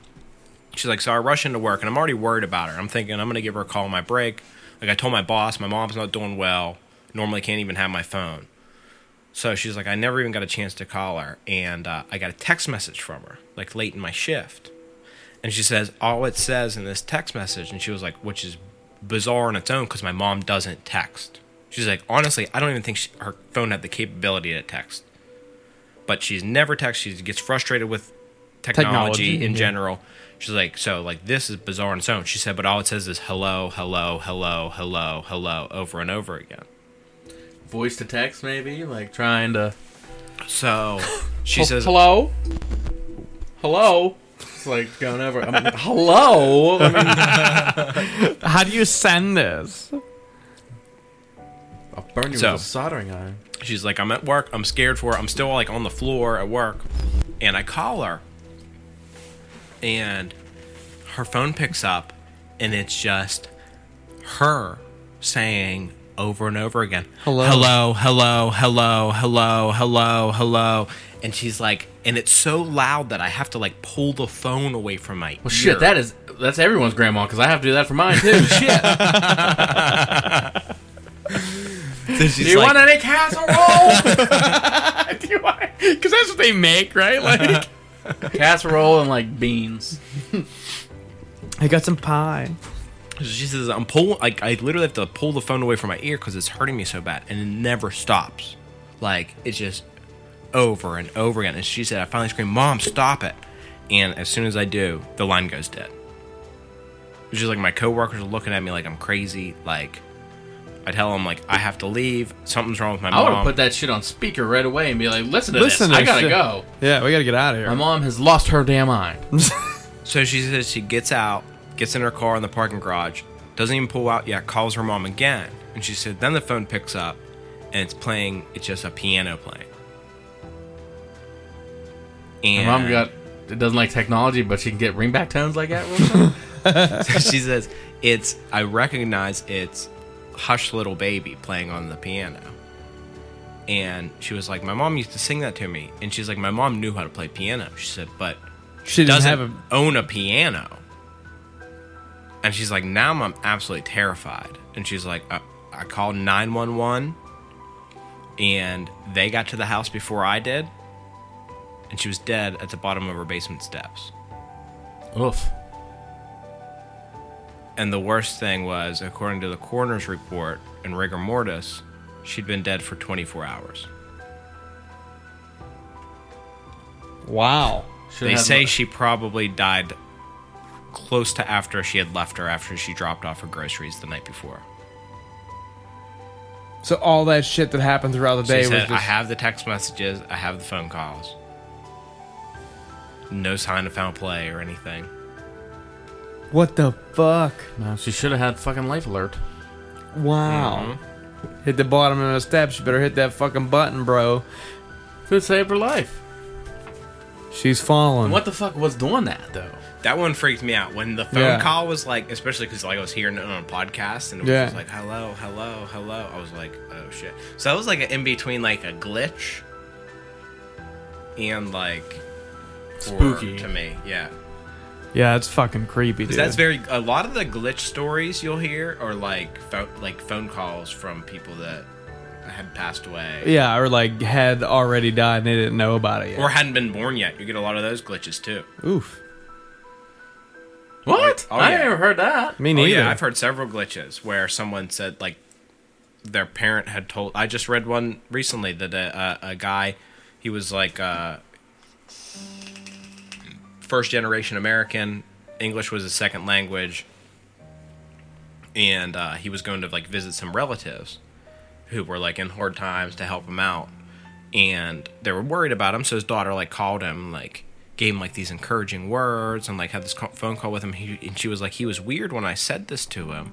She's like, so I rush into work and I'm already worried about her. I'm thinking I'm gonna give her a call on my break. Like I told my boss, my mom's not doing well. Normally can't even have my phone. So she's like, I never even got a chance to call her, and uh, I got a text message from her, like late in my shift, and she says all it says in this text message, and she was like, which is bizarre on its own because my mom doesn't text. She's like, honestly, I don't even think she, her phone had the capability to text, but she's never texted. She gets frustrated with technology, Technology, in yeah. general. She's like, so like this is bizarre on its own. She said, but all it says is hello, hello, hello, hello, hello, over and over again. Voice to text, maybe? Like trying to. So she says, hello? Hello? It's like going over. I mean, hello? I mean, How do you send this? I'll burn you So- with a soldering iron. She's like, I'm at work. I'm scared for her. I'm still like on the floor at work. And I call her. And her phone picks up. And it's just her saying over and over again, Hello. hello, hello, hello, hello, hello, hello. And she's like, and it's so loud that I have to like pull the phone away from my Well, shit, that is. That's everyone's grandma because I have to do that for mine too. shit. She's Do you like, want any casserole? Because that's what they make, right? Like, casserole and like beans. I got some pie. She says, I'm pulling, like, I literally have to pull the phone away from my ear because it's hurting me so bad. And it never stops. Like, it's just over and over again. And she said, I finally screamed, Mom, stop it. And as soon as I do, the line goes dead. It's just like my coworkers are looking at me like I'm crazy. Like, I tell them, like, I have to leave. Something's wrong with my mom. I would mom. have put that shit on speaker right away and be like, "Listen to Listen this. to I gotta shit. go. Yeah, we gotta get out of here. My mom has lost her damn mind." So she says she gets out, gets in her car in the parking garage, doesn't even pull out yet, calls her mom again. And she said, then the phone picks up and it's playing, it's just a piano playing. My And mom got. It doesn't like technology, but she can get ringback tones like that. real she says, it's, I recognize it's Hush Little Baby playing on the piano. And she was like, my mom used to sing that to me. And she's like, my mom knew how to play piano. She said, but She doesn't doesn't have a. own a piano. And she's like, now I'm absolutely terrified. And she's like, I, I called 911 and they got to the house before I did. And she was dead at the bottom of her basement steps. Oof. And the worst thing was, according to the coroner's report and rigor mortis, she'd been dead for 24 hours. Wow. Should they have- say she probably died close to after she had left her after she dropped off her groceries the night before. So all that shit that happened throughout the She day was said, just. I have the text messages, I have the phone calls. No sign of foul play or anything. what the fuck? No, she should have had fucking life alert. Wow. Mm-hmm. Hit the bottom of the steps. You better hit that fucking button, bro. Could save her life. She's falling. What the fuck was doing that though? That one freaked me out when the phone Yeah. call was like, especially because like I was hearing it on a podcast and it was Yeah. just like hello, hello, hello. I was like, oh shit. So that was like in between like a glitch and like Spooky. to me. Yeah, Yeah, it's fucking creepy, dude. because that's very a lot of the glitch stories you'll hear are like phone like phone calls from people that had passed away yeah, or like had already died and they didn't know about it yet. or hadn't been born yet. You get a lot of those glitches too. Oof. What? Oh, I yeah. never heard that. Me Oh neither. yeah, I've heard several glitches where someone said like their parent had told. I just read one recently that a, a, a guy, he was like uh, first generation American. English was his second language, and uh, he was going to like visit some relatives who were like in hard times to help him out, and they were worried about him. So his daughter like called him like gave him like these encouraging words and like had this phone call with him. He, and she was like, he was weird when I said this to him,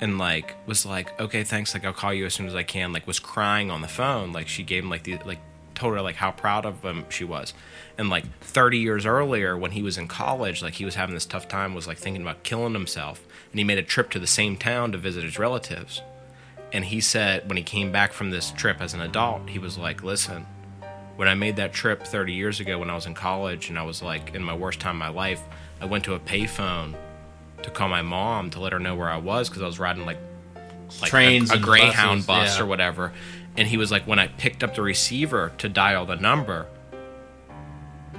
and like was like, okay, thanks. Like I'll call you as soon as I can. Like was crying on the phone. Like she gave him like the like told her like how proud of him she was. And like 30 years earlier, when he was in college, like he was having this tough time, was like thinking about killing himself, and he made a trip to the same town to visit his relatives. And he said when he came back from this trip as an adult, he was like, listen, when I made that trip 30 years ago when I was in college and I was like in my worst time of my life, I went to a payphone to call my mom to let her know where I was because I was riding like, like Trains a, a Greyhound buses, bus yeah. or whatever. And he was like, when I picked up the receiver to dial the number,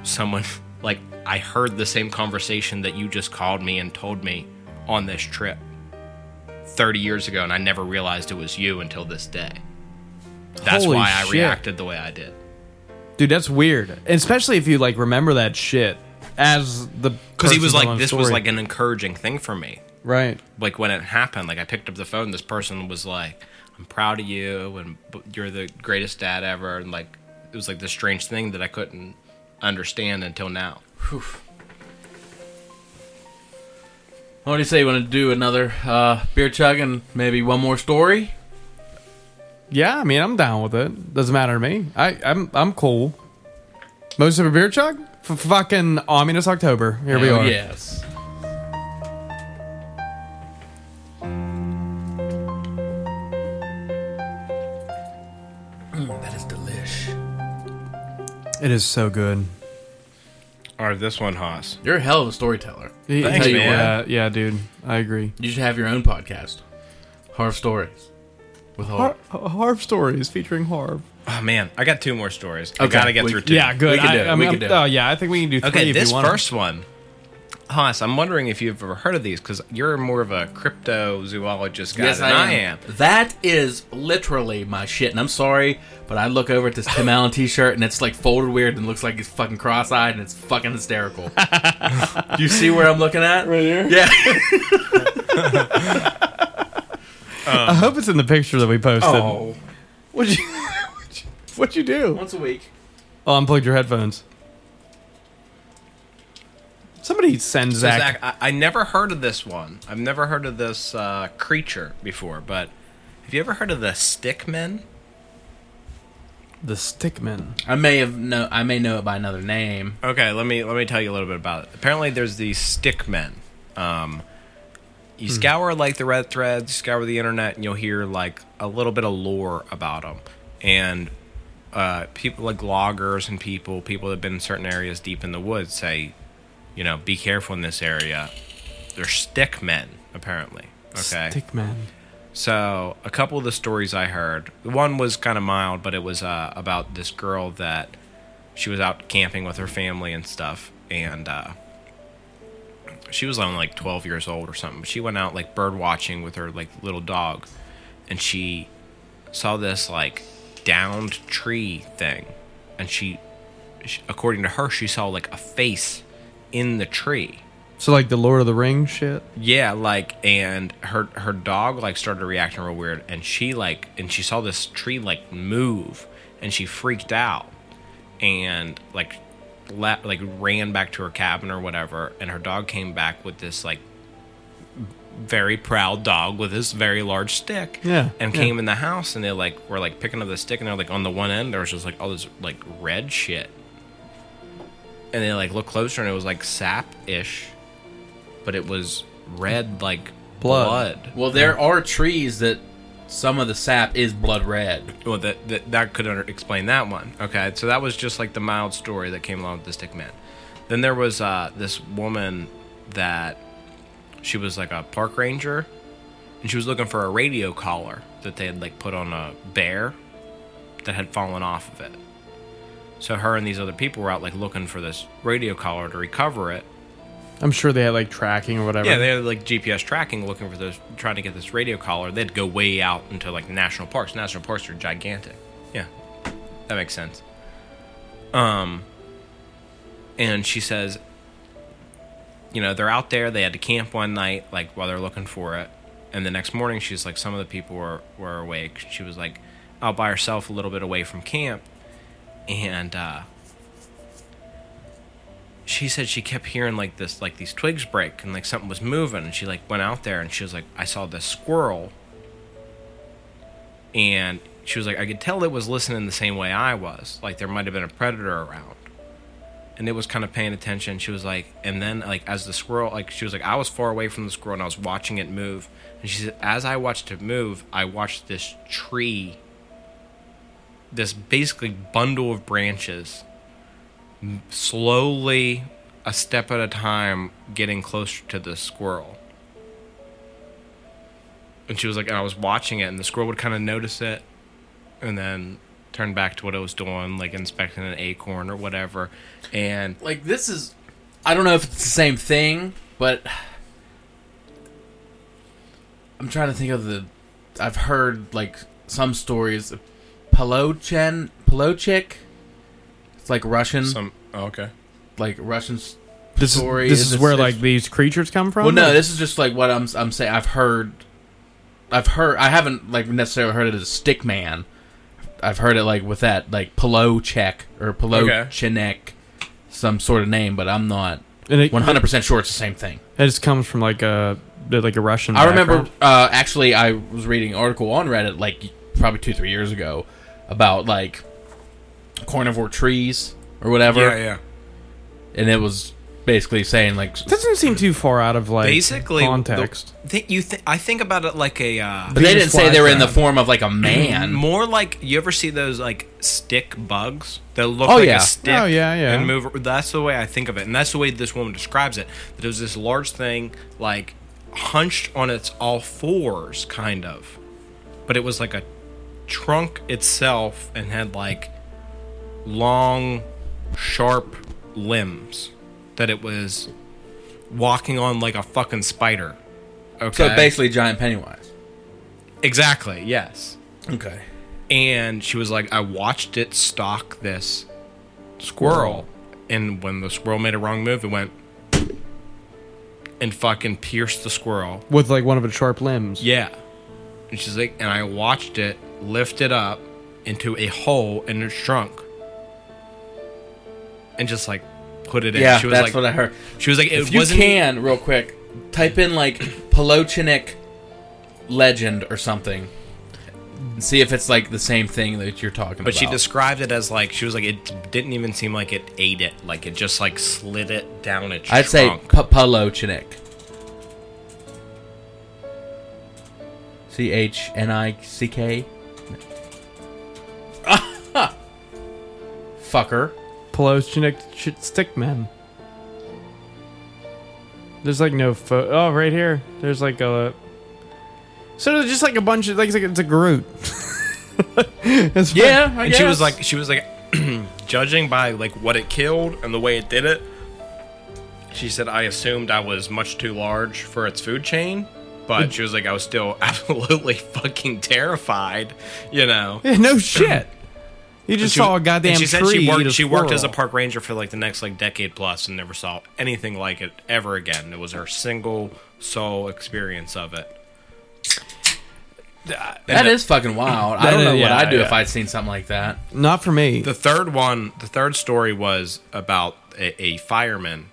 someone like I heard the same conversation that you just called me and told me on this trip 30 years ago, and I never realized it was you until this day. That's Holy why I shit. reacted the way I did. Dude, that's weird. And especially if you like remember that shit as the Because he was like, telling the this was like an encouraging thing for me. right. Like when it happened, like I picked up the phone, this person was like, "I'm proud of you, and you're the greatest dad ever," and like it was like this strange thing that I couldn't understand until now. Whew. What do you say? You want to do another uh, beer chug and maybe one more story? Yeah, I mean, I'm down with it. Doesn't matter to me. I, I'm I'm cool. Most of a beer chug? F- fucking Ominous October. Here we Hell are. Yes. Mm, that is delish. It is so good. Or this one, Haas. You're a hell of a storyteller. Thanks, man. Yeah, yeah, dude. I agree. You should have your own podcast, Harv Stories, with Harv. Har- Harv stories featuring Harv. Oh man, I got two more stories. I gotta get we- through two. Yeah, good. We can do I, it. I We can do it. Oh yeah, I think we can do three Okay, if this you want. first one, Haas. I'm wondering if you've ever heard of these because you're more of a cryptozoologist guy Yes, than I am. That is literally my shit, and I'm sorry, but I look over at this Tim Allen T-shirt, and it's like folded weird, and looks like he's fucking cross-eyed, and it's fucking hysterical. Do you see where I'm looking at? Right here. Yeah. I hope it's in the picture that we posted. oh. What'd you, what'd you What'd you do? Once a week. Oh, unplugged your headphones. Somebody send So Zach. Zach, I, I never heard of this one. I've never heard of this uh, creature before. But have you ever heard of the stickmen? the Stickman. I may have no. I may know it by another name. Okay, let me let me tell you a little bit about it. Apparently, there's these stickmen. Um, you scour like the Reddit threads, scour the internet, and you'll hear like a little bit of lore about them. and uh, people like loggers and people people that have been in certain areas deep in the woods say, you know, be careful in this area. They're stick men apparently. Okay. Stick men. So a couple of the stories I heard, one was kind of mild, but it was uh, about this girl that she was out camping with her family and stuff, and uh, she was only like 12 years old or something. She went out like bird watching with her like little dog, and she saw this like downed tree thing, and she, she according to her, she saw like a face in the tree. So like the Lord of the Rings shit. Yeah, like and her her dog like started reacting real weird and she like and she saw this tree like move and she freaked out and like la- like ran back to her cabin or whatever and her dog came back with this like very proud dog with this very large stick Yeah, and yeah. came in the house and they like were like picking up the stick and they're like on the one end there was just like all this like red shit and they like looked closer and it was like sap ish but it was red like Blood. blood. Well, there are trees that some of the sap is blood red. Well, that that, that could under- explain that one. Okay, so that was just like the mild story that came along with the stick man. Then there was uh, this woman that she was like a park ranger, and she was looking for a radio collar that they had like put on a bear that had fallen off of it. So her and these other people were out like looking for this radio collar to recover it. I'm sure they had like tracking or whatever. Yeah, they had like GPS tracking looking for those, trying to get this radio collar. They'd go way out into like national parks. National parks are gigantic. Yeah, that makes sense. Um, and she says, you know, they're out there. They had to camp one night, like while they're looking for it. And the next morning, she's like, some of the people were were awake. She was like out by herself, a little bit away from camp, and uh, she said she kept hearing like this like these twigs break and like something was moving. And she like went out there and she was like i saw this squirrel. And she was like i could tell it was listening the same way i was. Like there might have been a predator around. And it was kind of paying attention. She was like and then like as the squirrel like she was like i was far away from the squirrel and i was watching it move. And she said as i watched it move i watched this tree this basically bundle of branches slowly, a step at a time, getting closer to the squirrel. And she was like, and I was watching it, and the squirrel would kind of notice it, and then turn back to what it was doing, like inspecting an acorn or whatever. And Like this is, I don't know if it's the same thing, but I'm trying to think of the. I've heard like some stories. Palochen, Palochik. It's like Russian, some, oh, okay. like Russian s- This is story. this It's- is where it's- like these creatures come from. Well, no, this is just like what I'm I'm saying. I've heard, I've heard. I haven't like necessarily heard it as stick man. I've heard it like with that like Palochek or Palochinek, some sort of name, but I'm not and it, 100 percent sure it's the same thing. it just comes from like a like a Russian. I remember background. uh, actually I was reading an article on Reddit like probably two three years ago about like carnivore trees or whatever, Yeah, yeah. and it was basically saying like doesn't seem too far out of like Basically, the- context. Think you th- I think about it like a. Uh, but they didn't say they were in the form of like a man. More like you ever see those like stick bugs that look Oh, like yeah. a stick Oh, yeah, yeah. and move. That's the way I think of it, and that's the way this woman describes it. That it was this large thing, like hunched on its all fours, kind of, but it was like a trunk itself and had like long, sharp limbs. That it was walking on like a fucking spider. Okay. So basically, giant Pennywise. exactly. Yes Okay. and she was like, I watched it stalk this squirrel, and when the squirrel made a wrong move, it went and fucking pierced the squirrel. with like one of its sharp limbs. Yeah, and she's like, and I watched it lift it up into a hole in its trunk, and just like put it in. Yeah, she was that's like, what I heard. she was like, it If you wasn't. can, real quick, type in like Palochinik legend or something, and see if it's like the same thing that you're talking about. But she described it as like she was like it didn't even seem like it ate it, like it just like slid it down its I'd say trunk. P- Palochinik. C H N I C K. fucker. Peloton stickmen. There's like no pho- oh right here. There's like a so there's just like a bunch of like it's, like, it's a Groot. It's. Yeah, I and guess. she was like, she was like, judging by like what it killed and the way it did it. She said, I assumed I was much too large for its food chain, but mm. she was like, I was still absolutely fucking terrified. You know. Yeah, no shit. You just She- saw a goddamn and she said tree. she eat worked. She worked as a park ranger for like the next like decade plus, and never saw anything like it ever again. It was her single sole experience of it. that is fucking wild. I don't is- know what yeah, I'd do yeah. if I'd seen something like that. Not for me. The third one, the third story was about a, a fireman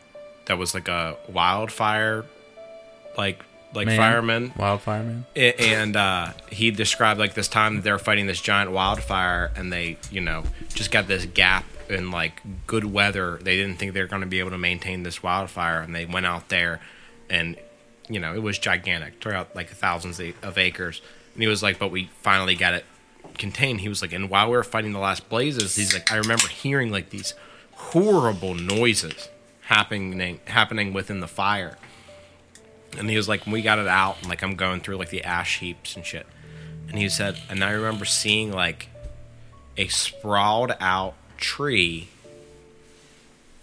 that was like a wildfire, like like Man. fireman, Wildfire man. A- and uh, he described like this time that they were fighting this giant wildfire, and they you know just got this gap in like good weather. They didn't think they were going to be able to maintain this wildfire, and they went out there, and you know it was gigantic, took out like thousands of of acres. And he was like, "But we finally got it contained." He was like, "And while we were fighting the last blazes, he's like, I remember hearing like these horrible noises happening happening within the fire." And he was like, we got it out, and like I'm going through like the ash heaps and shit. And he said, and I remember seeing like a sprawled out tree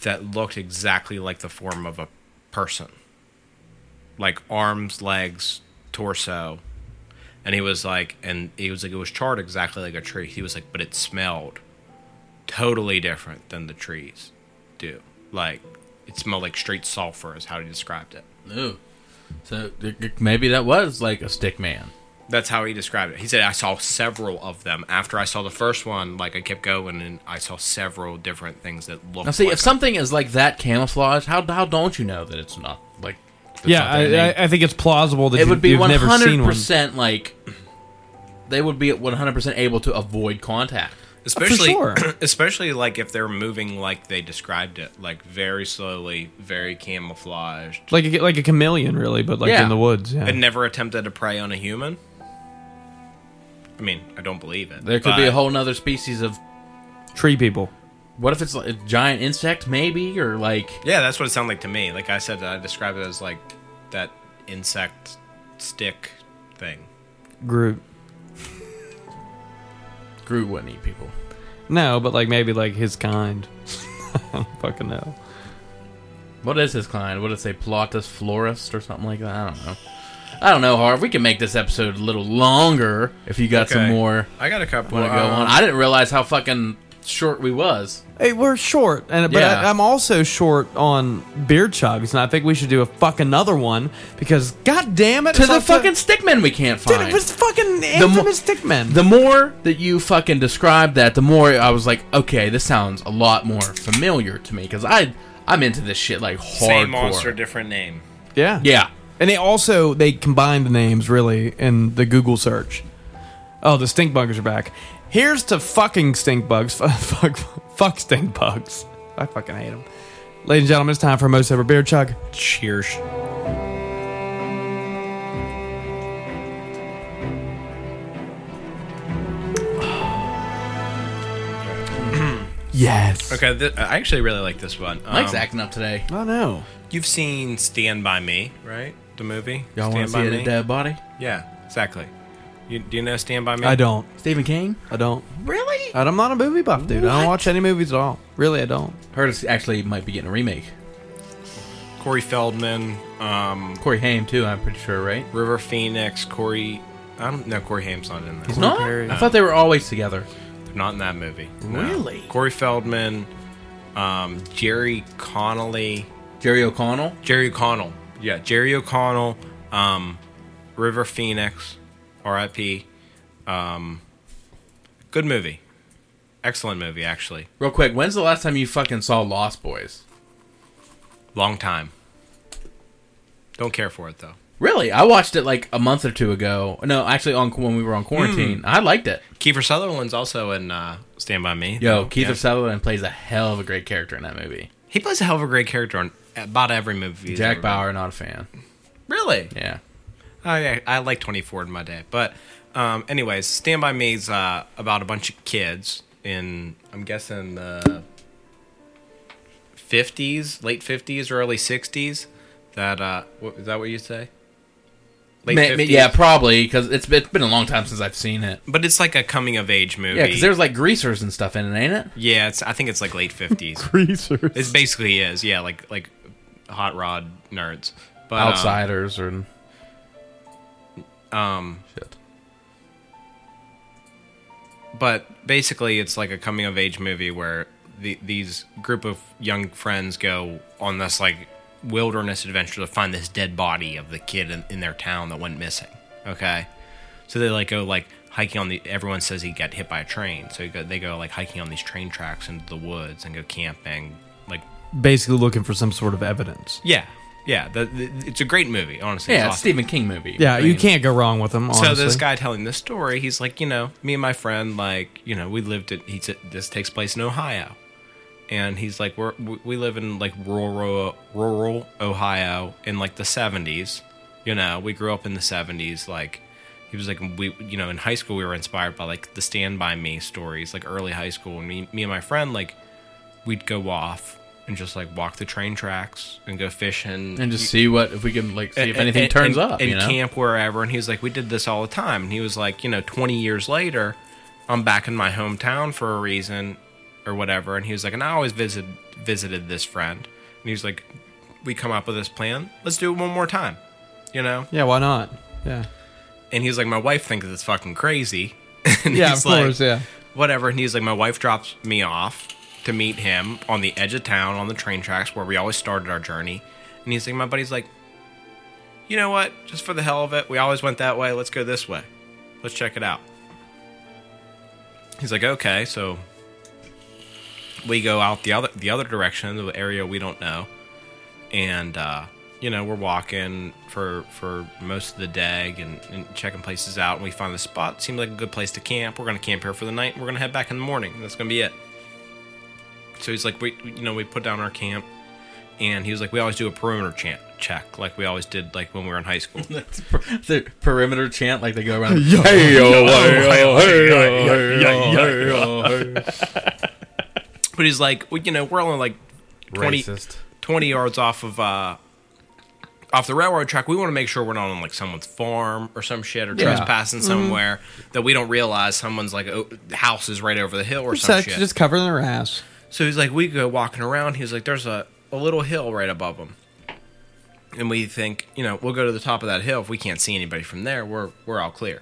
that looked exactly like the form of a person. Like arms, legs, torso. And he was like, and he was like, it was charred exactly like a tree. He was like, but it smelled totally different than the trees do. Like, it smelled like straight sulfur, is how he described it. Ooh. So it- it- maybe that was like a stick man. That's how he described it. He said I saw several of them. After I saw the first one, like I kept going and I saw several different things that looked. Now, see, like if something is like that camouflage, how how don't you know that it's not like? yeah, not I, neat? I, I think it's plausible that it you, would be you've one never hundred seen one. percent like they would be one hundred percent able to avoid contact. Especially, sure. especially like if they're moving like they described it, like very slowly, very camouflaged, Like a, like a chameleon, really, but like Yeah. in the woods. Yeah. and never attempted to prey on a human. I mean, I don't believe it. There could be a whole nother species of. Tree people. What if it's like a giant insect, maybe, or like Yeah, that's what it sounded like to me. Like I said, I described it as like that insect stick thing. Groot. Groot wouldn't eat people. No, but like maybe like his kind. I don't fucking know. What is his kind? What did it say? Plotus florist or something like that? I don't know. I don't know, Harv. We can make this episode a little longer if you got some more I got a couple. want to go um, on. I didn't realize how fucking short we was. Hey, we're short, and but Yeah. I, I'm also short on beer chugs, and I think we should do a fuck another one because god damn it, To the like fucking stickmen we can't dude, find. it was fucking mo- infamous stickmen. the more that you fucking described that, the more I was like, okay, this sounds a lot more familiar to me because I I'm into this shit like hardcore. Same monster, different name. yeah, Yeah, and they also they combined the names really in the Google search. Oh, the stink buggers are back. Here's to fucking stink bugs. fuck, fuck stink bugs. I fucking hate them. Ladies and gentlemen, it's time for a most ever beer chug. Cheers. Yes. Okay, th- I actually really like this one. Mike's Um, acting up today. I know. You've seen Stand by Me, right? The movie. Y'all want to Stand see by a Me. dead body? Yeah, exactly. You, do you know Stand by Me? I don't. Stephen King? I don't. Really? I'm not a movie buff, dude. I don't watch any movies at all. Really, I don't. Heard it's actually might be getting a remake. Corey Feldman, um, Corey Haim too. I'm pretty sure, right? River Phoenix, Corey. I don't know. Corey Haim's not in He's that. not. Perry. I thought they were always together. They're not in that movie. no. Really? Corey Feldman, um, Jerry Connolly, Jerry O'Connell. Jerry O'Connell. Yeah, Jerry O'Connell, um, River Phoenix, R.I.P. Um, good movie. Excellent movie, actually. Real quick, when's the last time you fucking saw Lost Boys? Long time. Don't care for it though. Really? I watched it like a month or two ago. No, actually, on when we were on quarantine, I liked it. Kiefer Sutherland's also in uh, Stand by Me. Yo. Keith Yeah. Sutherland plays a hell of a great character in that movie. He plays a hell of a great character on about every movie. Jack Bauer, not a fan. Really? Yeah. Oh yeah, I like 24 in my day. But um, anyways, Stand by Me's uh, about a bunch of kids in I'm guessing the 50s, late 50s or early 60s. That uh, what, is that what you say? Late Ma- ma- yeah, probably because it's been, it's been a long time since I've seen it. but it's like a coming of age movie. Yeah, because there's like greasers and stuff in it, ain't it? yeah, it's I think it's like late 50s. Greasers. it basically is. Yeah, like like hot rod nerds. But um, Outsiders or um shit. but basically it's like a coming of age movie where the, these group of young friends go on this like wilderness adventure to find this dead body of the kid in, in their town that went missing okay so they like go like hiking on the everyone says he got hit by a train so go, they go like hiking on these train tracks into the woods and go camping like Basically looking for some sort of evidence. yeah yeah the, the, it's a great movie honestly Yeah, it's it's awesome. Stephen King movie. Yeah, I you can't go wrong with them. Honestly. So this guy telling this story, he's like, you know, me and my friend, like, you know, we lived at. He said this takes place in Ohio, and he's like, we're we we live in like rural rural Ohio in like the seventies. You know, we grew up in the seventies. Like, he was like, we, you know, in high school we were inspired by like the Stand by Me stories, like early high school. And me, me and my friend, like, we'd go off and just like walk the train tracks and go fishing and just see what if we can like see if anything and- turns and- up. and you know, camp wherever. And he was like, we did this all the time. And he was like, you know, 20 years later, I'm back in my hometown for a reason or whatever. And he was like, and I always visit visited this friend. And he was like, we come up with this plan. Let's do it one more time. You know? yeah, why not? Yeah, And he's like, my wife thinks it's fucking crazy. and yeah, of course, yeah. whatever. And he's like, my wife drops me off to meet him on the edge of town on the train tracks where we always started our journey. And he's like, my buddy's like, you know what? Just for the hell of it, we always went that way. Let's go this way. Let's check it out. He's like, okay. So we go out the other the other direction, the area we don't know, and uh, you know we're walking for for most of the day and, and checking places out. And we find the spot. Seemed like a good place to camp. We're gonna camp here for the night. We're gonna head back in the morning. That's gonna be it. So he's like, we you know we put down our camp, and he was like, we always do a perimeter chant check like we always did like when we were in high school. That's per- the perimeter chant like they go around. Hey, yo, hey, yo, But he's like, well, you know, we're only like 20, 20 yards off of uh off the railroad track. We want to make sure we're not on like someone's farm or some shit or Yeah. trespassing somewhere that we don't realize someone's like oh, house is right over the hill or Just, some shit. just covering their ass. So he's like, we go walking around. He's like, there's a, a little hill right above him. And we think, you know, we'll go to the top of that hill. If we can't see anybody from there, we're we're all clear.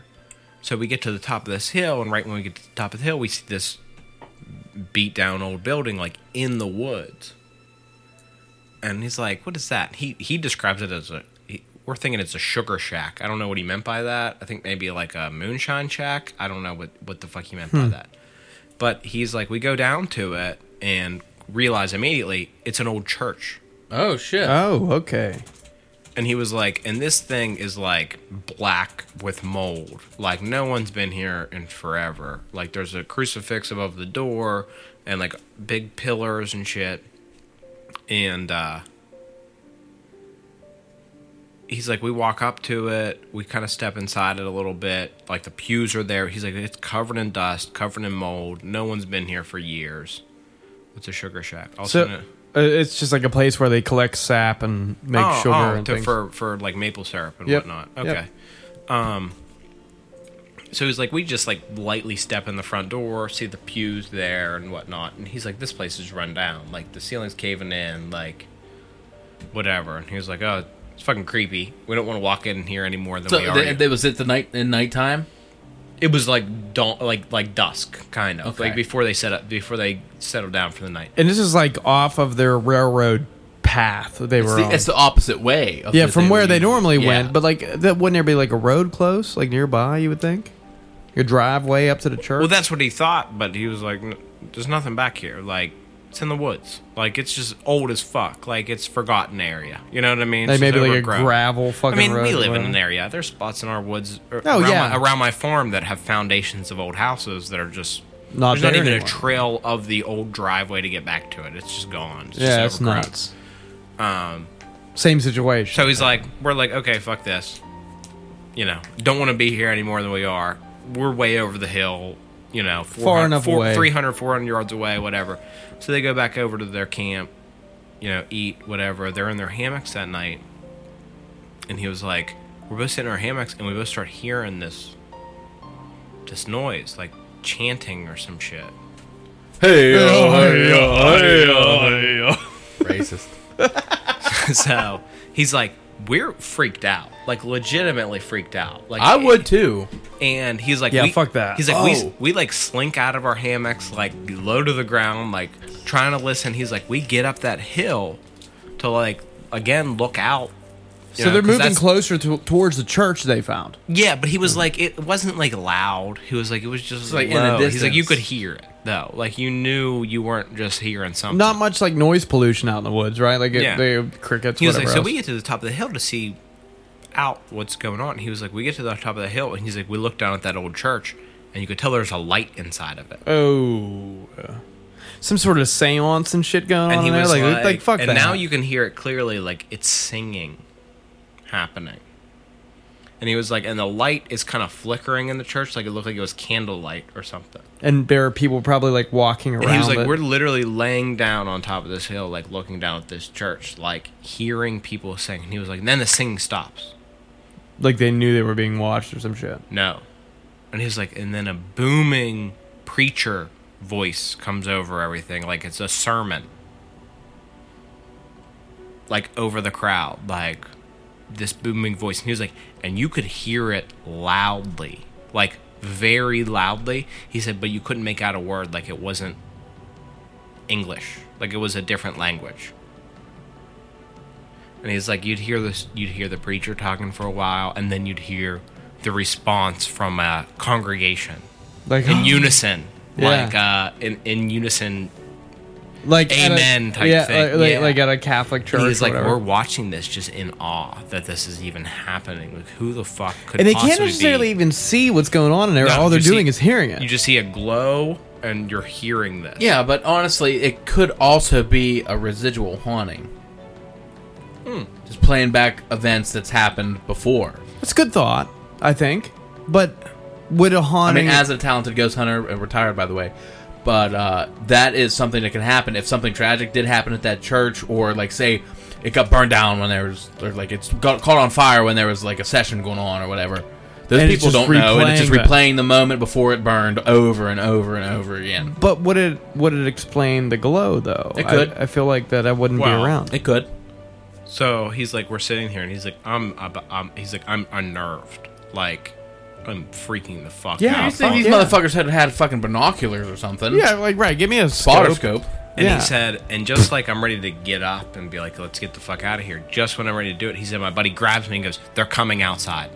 So we get to the top of this hill, and right when we get to the top of the hill, we see this beat down old building like in the woods. And he's like, "What is that?" He he describes it as a. He, we're thinking it's a sugar shack. I don't know what he meant by that. I think maybe like a moonshine shack. I don't know what what the fuck he meant by hmm. that. But he's like, we go down to it and realize immediately it's an old church. Oh shit! Oh, okay. And he was like, and this thing is like black with mold. Like no one's been here in forever. Like there's a crucifix above the door and like big pillars and shit. And uh he's like, we walk up to it, we kind of step inside it a little bit. Like the pews are there. He's like, it's covered in dust, covered in mold. No one's been here for years. It's a sugar shack. Also, So uh, it's just like a place where they collect sap and make oh, sugar oh, and to, things. for for like maple syrup and Yep. whatnot. Yep. Okay. Um. So he's like, we just like lightly step in the front door, see the pews there and whatnot, and he's like, this place is run down, like the ceiling's caving in, like whatever. And he was like, oh, it's fucking creepy. We don't want to walk in here any more than So we th- already. th- was it the night in nighttime? It was like dawn, like like dusk, kind of Okay. like before they set up, before they settled down for the night. and this is like off of their railroad path they It's were the, on. it's the opposite way. Of yeah, that from where they normally Yeah. went. But like, that wouldn't there be like a road close, like nearby? You would think, your driveway up to the church. Well, that's what he thought, but he was like, "There's nothing back here. Like, it's in the woods. Like, it's just old as fuck. Like, it's forgotten area. You know what I mean? It's maybe like a overgrown. gravel I fucking. mean, road we live in an area. There's spots in our woods Oh, around, yeah. my, around my farm that have foundations of old houses that are just Not there's not even anymore. a trail of the old driveway to get back to it. It's just gone. It's Yeah, just it's nuts. Um, Same situation. so he's like, we're like, okay, fuck this. You know, don't want to be here any more than we are. We're way over the hill. You know, Far enough away. 300, 400 yards away, whatever. So they go back over to their camp, you know, eat, whatever. They're in their hammocks that night. And he was like, we're both sitting in our hammocks and we both start hearing this, this noise, like chanting or some shit. Hey, racist. so he's like, we're freaked out, like legitimately freaked out. Like I would too. and he's like, Yeah, we- fuck that. He's like, we Oh. we like slink out of our hammocks, like low to the ground, like trying to listen. He's like, we get up that hill to like again look out. you So know, they're 'cause moving that's- closer to, towards the church they found. Yeah, but he was like, it wasn't like loud. He was like, it was just like, like in the He's like, you distance. could hear it though, like you knew you weren't just hearing something. Not much like noise pollution out in the woods, right? Like it, Yeah. they crickets. He was like, so we get to the top of the hill to see out what's going on. He was like, we get to the top of the hill, and he's like, we look down at that old church, and you could tell there's a light inside of it. oh, uh, some sort of seance and shit going And on he there. was Like, like, like, fuck and that. now you can hear it clearly, like it's singing, happening. And he was like, and the light is kind of flickering in the church, like it looked like it was candlelight or something. and there are people probably like walking around. And he was like, it. we're literally laying down on top of this hill, like looking down at this church, like hearing people sing. And he was like, and then the singing stops. like they knew they were being watched or some shit. No. And he was like, and then a booming preacher voice comes over everything, like it's a sermon. Like over the crowd, like this booming voice. And he was like, and you could hear it loudly, like very loudly. He said, but you couldn't make out a word, like it wasn't English, like it was a different language. And he's like, you'd hear this, you'd hear the preacher talking for a while, and then you'd hear the response from a congregation Like in unison, Yeah. like uh, in in unison. Like at a- amen type yeah, thing, Like, like, yeah. like at a Catholic church. And he's like, we're watching this just in awe that this is even happening. Like, who the fuck could? and they possibly can't necessarily be? even see what's going on in there. No, All they're you see- doing is hearing it. You just see a glow, and you're hearing this. Yeah, but honestly, it could also be a residual haunting. Just playing back events that's happened before. It's a good thought, I think. But would a haunting? I mean, as a talented ghost hunter, uh, retired by the way, but uh, that is something that can happen if something tragic did happen at that church, or like say it got burned down when there was, or like it's got caught on fire when there was like a session going on or whatever. Those And people don't know, and it's just replaying that. replaying the moment before it burned over and over and over again. but would it would it explain the glow though? It could. I, I feel like that I wouldn't Well, be around. It could. So he's like, we're sitting here, and he's like, I'm, I'm, I'm he's like, I'm unnerved, like, I'm freaking the fuck Yeah, out. I think these yeah. motherfuckers had had fucking binoculars or something. yeah, like right. Give me a spotter scope. scope. And Yeah. he said, and just like I'm ready to get up and be like, let's get the fuck out of here. Just when I'm ready to do it, he said, my buddy grabs me and goes, they're coming outside.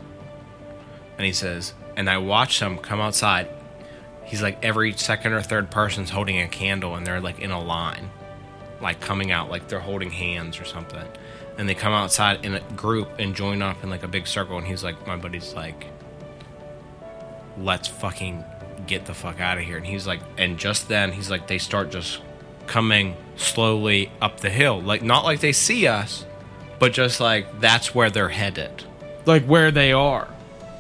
And he says, and I watch them come outside. He's like, every second or third person's holding a candle and they're like in a line, like coming out, like they're holding hands or something. And they come outside in a group and join up in like a big circle. And he's like, my buddy's like, let's fucking get the fuck out of here. And he's like, and just then he's like, they start just coming slowly up the hill. Like, not like they see us, but just like that's where they're headed. Like where they are.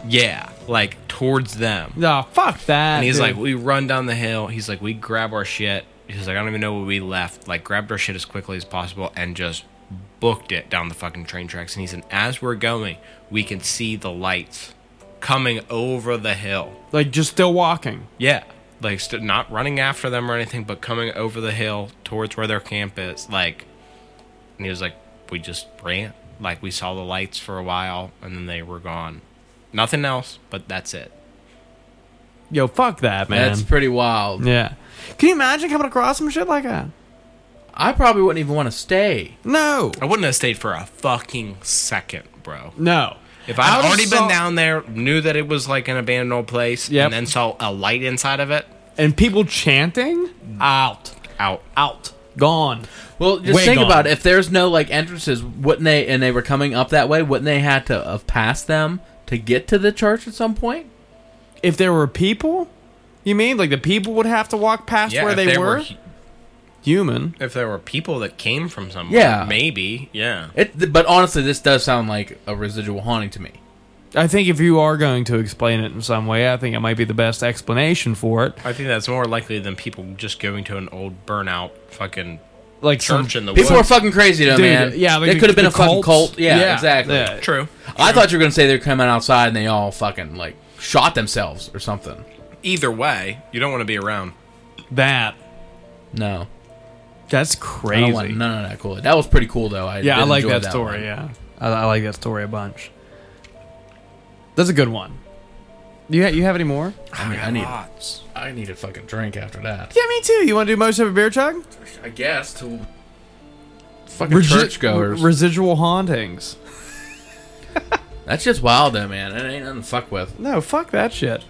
Yeah, like towards them. No, fuck that. And he's dude. like, we run down the hill. He's like, we grab our shit. He's like, I don't even know where we left. Like, grabbed our shit as quickly as possible and just booked it down the fucking train tracks. And he said, as we're going, we can see the lights coming over the hill. like just still walking. Yeah. Like, st- not running after them or anything, but coming over the hill towards where their camp is. Like, and he was like, we just ran. Like, we saw the lights for a while and then they were gone. Nothing else, but that's it. Yo, fuck that, man. That's pretty wild. yeah. Can you imagine coming across some shit like that? I probably wouldn't even want to stay. No. I wouldn't have stayed for a fucking second, bro. No. If I I'd would've already saw- been down there, knew that it was like an abandoned old place, Yep. and then saw a light inside of it, And people chanting? Out. out. Out. Gone. Well, just Way think gone. about it. If there's no like entrances, wouldn't they? And they were coming up that way. Wouldn't they had to uh, have passed them to get to the church at some point? If there were people, you mean like the people would have to walk past where if they there were? hu- Human. if there were people that came from somewhere, Yeah. maybe, yeah. It. But honestly, this does sound like a residual haunting to me. I think if you are going to explain it in some way, I think it might be the best explanation for it. I think that's more likely than people just going to an old burnout fucking Like some church in the People woods. are fucking crazy though, Dude, man. yeah, like they the- could have been the a fucking cults. cult. Yeah, Yeah, exactly. yeah. True. I thought you were gonna say they're coming outside and they all fucking like shot themselves or something. Either way, you don't want to be around. that. No, That's I don't crazy. want none of that cool. That was pretty cool though. I yeah, I like enjoy that, story. one. Yeah, I, I like that story a bunch. That's a good one. You ha- you have any more? I mean, I need Lots. I need a fucking drink after that. Yeah, me too. You want to do most of a beer chug? I guess to fucking Resi- churchgoers. Residual hauntings. That's just wild though, man. It ain't nothing to fuck with. No, fuck that shit.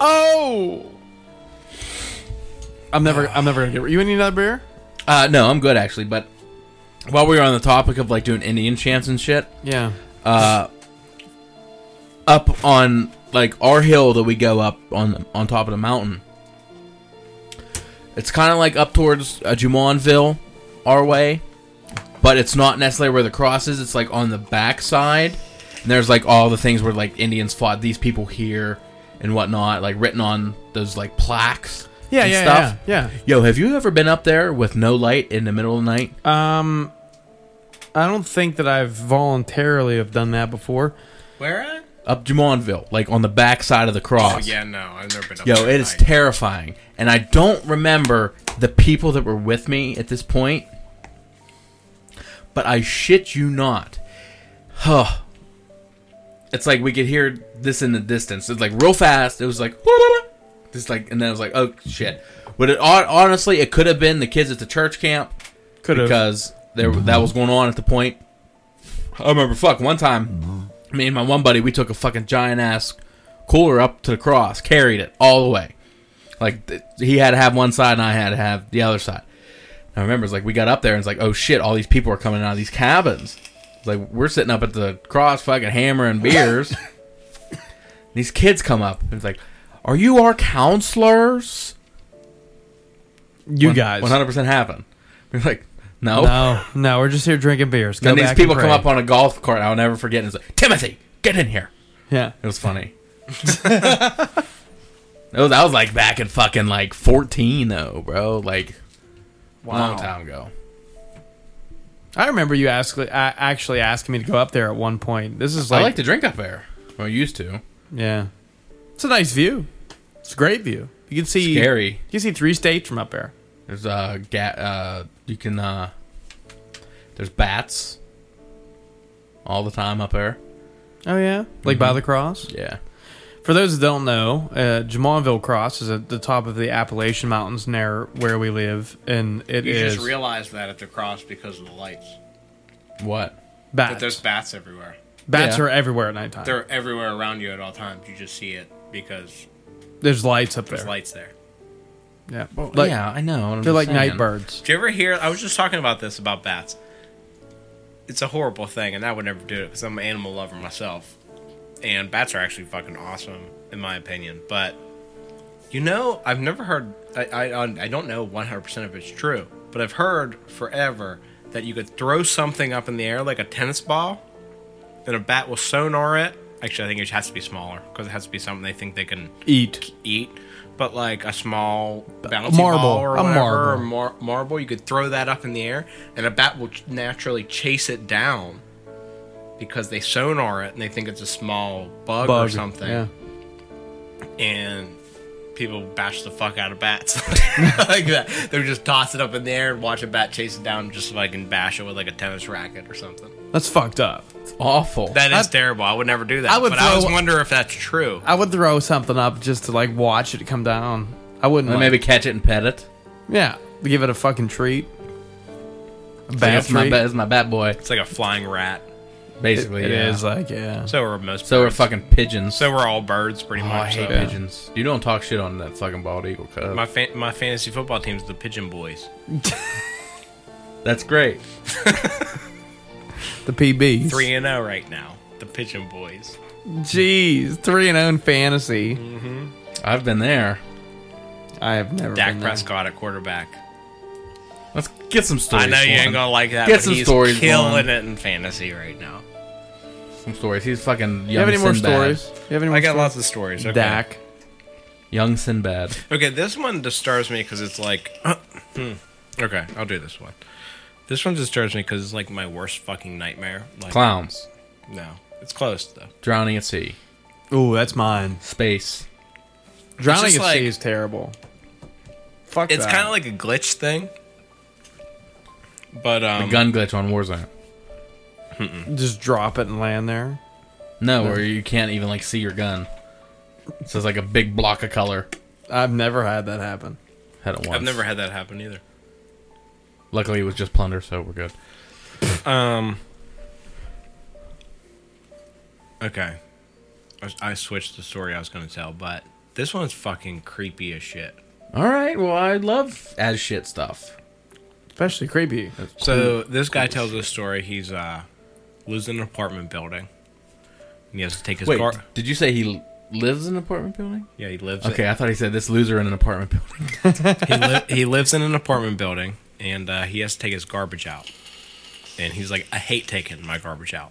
Oh! I'm never. I'm never gonna get. You need another beer? Uh, no, I'm good actually. But while we were on the topic of like doing Indian chants and shit, Yeah. uh, up on like our hill that we go up on on top of the mountain. It's kind of like up towards uh, Jumonville, our way, but it's not necessarily where the cross is. It's like on the back side, and there's like all the things where like Indians fought these people here and whatnot, like written on those like plaques. Yeah, and yeah, stuff. yeah, Yo, have you ever been up there with no light in the middle of the night? Um, I don't think that I've voluntarily have done that before. Where at? Up Jumonville, like on the back side of the cross. Oh yeah, no, I've never been up Yo, there it at is night. terrifying. And I don't remember the people that were with me at this point. But I shit you not. Huh. It's like we could hear this in the distance. It's like real fast. It was like just like and then it was like, oh shit. But it honestly it could have been the kids at the church camp Could have. because there that was going on at the point. I remember fuck one time, me and my one buddy we took a fucking giant ass cooler up to the cross, carried it all the way. Like th- he had to have one side and I had to have the other side. I remember it's like we got up there and it's like, oh shit, all these people are coming out of these cabins. It's like we're sitting up at the cross fucking hammering beers. these kids come up and it's like, are you our counselors? you guys. one hundred percent happen. We're like, no. No, no, we're just here drinking beers. Go Then these back people and come pray. up on a golf cart. I'll never forget. And it's like, Timothy, get in here. Yeah. It was funny. that was I was like back in fucking like fourteen though, bro. Like long time ago. I remember you ask, actually asking me to go up there at one point. This is like, I like to drink up there. Well, I used to. yeah, it's a nice view. It's a great view. You can see Scary. You can see three states from up there. There's uh, ga- uh you can uh there's bats all the time up there. Oh yeah, like by the cross. Yeah. For those that don't know, uh, Jumonville Cross is at the top of the Appalachian Mountains near where we live, and it You is just realized that at the cross because of the lights. What? That bats. there's bats everywhere. bats Yeah. are everywhere at nighttime. They're everywhere around you at all times. You just see it because There's lights up there. there's there. lights there. Yeah, Well, Like- yeah, I know. I'm they're just like saying. night birds. Did you ever hear? I was just talking about this about bats. It's a horrible thing, and I would never do it because I'm an animal lover myself. And bats are actually fucking awesome, in my opinion. But you know, I've never heard. I I, I don't know 100 percent if it's true, but I've heard forever that you could throw something up in the air like a tennis ball, and a bat will sonar it. Actually, I think it has to be smaller because it has to be something they think they can Eat. eat, but like a small bouncy marble, ball or a marble. or mar- marble, you could throw that up in the air, and a bat will ch- naturally chase it down because they sonar it and they think it's a small bug, or something, Yeah. and people bash the fuck out of bats like that. They would just toss it up in the air and watch a bat chase it down just so I can bash it with like a tennis racket or something. That's fucked up. It's awful. That is I- terrible. I would never do that. I would but I was wonder if that's true. I would throw something up just to like watch it come down. I wouldn't. Like- maybe catch it and pet it. Yeah, give it a fucking treat. A Like, bad my treat. bat, that's my bat boy. It's like a flying rat. Basically, It yeah. is like yeah. So are most. So we're fucking pigeons. So we're all birds, pretty oh, much. I hate so. Yeah. pigeons. You don't talk shit on that fucking bald eagle cub. My fa- my fantasy football team's the Pigeon Boys. That's great. The PBs. Three and zero right now. The Pigeon Boys. Jeez, three and oh own fantasy. Mm-hmm. I've been there. I have never Dak been there. Prescott at quarterback. Let's get some stories. I know you going. ain't gonna like that, Get but some he's stories killing going. it in fantasy right now. Some stories. He's fucking young You have any more Sinbad. stories? You have any more I got stories? lots of stories. Okay. Dak. Young Sinbad. Okay, this one disturbs me because it's like. hmm. Okay, I'll do this one. This one disturbs me because it's like my worst fucking nightmare. Like, Clowns. No, it's close though. Drowning at sea. Ooh, that's mine. Space. Drowning at like- sea is terrible. Fuck It's that. kind of like a glitch thing. But um, Gun glitch on Warzone. Just drop it and land there. No, where you can't even like see your gun. So it's like a big block of color. I've never had that happen. Had it once. I've never had that happen either. Luckily, it was just plunder, so we're good. Um. Okay, I, I switched the story I was going to tell, but this one's fucking creepy as shit. All right. Well, I love as shit stuff. Especially creepy. So this guy tells this story. He's uh lives in an apartment building. And he has to take his Wait, car. did you say he lives in an apartment building? Yeah, he lives. Okay, I thought he said this loser in an apartment building. he, li- he lives in an apartment building, and uh, he has to take his garbage out. And he's like, I hate taking my garbage out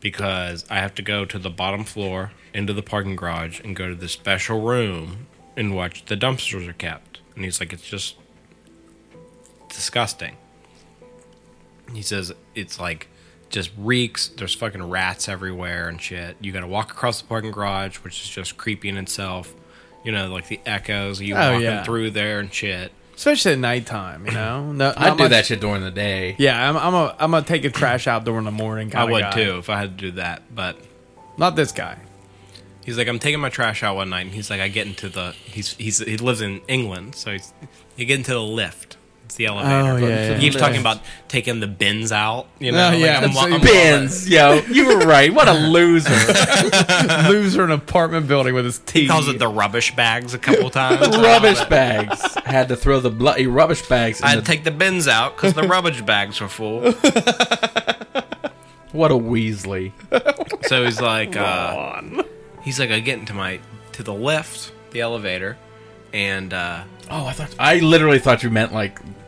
because I have to go to the bottom floor into the parking garage and go to this special room and watch the dumpsters are kept. And he's like, it's just disgusting. He says it's like just reeks. There's fucking rats everywhere and shit. You got to walk across the parking garage, which is just creepy in itself. You know, like the echoes. You Oh, walking yeah. through there and shit. Especially at nighttime, you know. No, I'd do much- that shit during the day. Yeah, I'm. I'm a. I'm gonna take a trash out during the morning. I would guy. too if I had to do that. But Not this guy. he's like, I'm taking my trash out one night, and he's like, I get into the. He's he's he lives in England, so he's, you get into the lift. It's the elevator. Oh, yeah, yeah. He keeps talking about taking the bins out. You know, Oh, like, yeah, I'm, I'm- Bins, yo, you were right. What a loser. Loser in an apartment building with his teeth. He calls it the rubbish bags a couple times. rubbish bags. Had to throw the bloody rubbish bags. I'd the, take the bins out because the rubbish bags were full. what a Weasley. So he's like, uh, he's like, I get into my to the lift, the elevator, and uh, Oh, I thought I literally thought you meant like the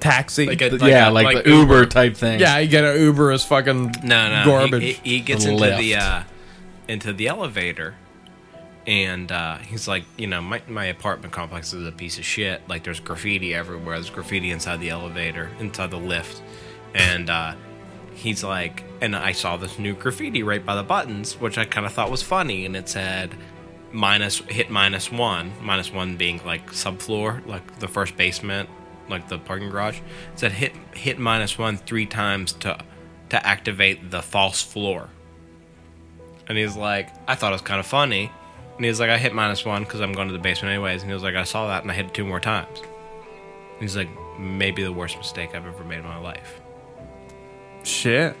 taxi. like a like yeah, a- like, the Uber, type thing. yeah, you get an Uber as fucking No, no, garbage. He, he, he gets The into lift. the uh, into the elevator, and uh, he's like, you know, my my apartment complex is a piece of shit. Like, there's graffiti everywhere. There's graffiti inside the elevator, inside the lift, and uh, he's like, and I saw this new graffiti right by the buttons, which I kind of thought was funny, and it said minus hit minus one, minus one being like subfloor, like the first basement, like the parking garage. It said hit hit minus one three times to to activate the false floor. And he's like, I thought it was kind of funny. And he was like, I hit minus one because I'm going to the basement anyways. And he was like, I saw that and I hit it two more times. And he's like, maybe the worst mistake I've ever made in my life. Shit.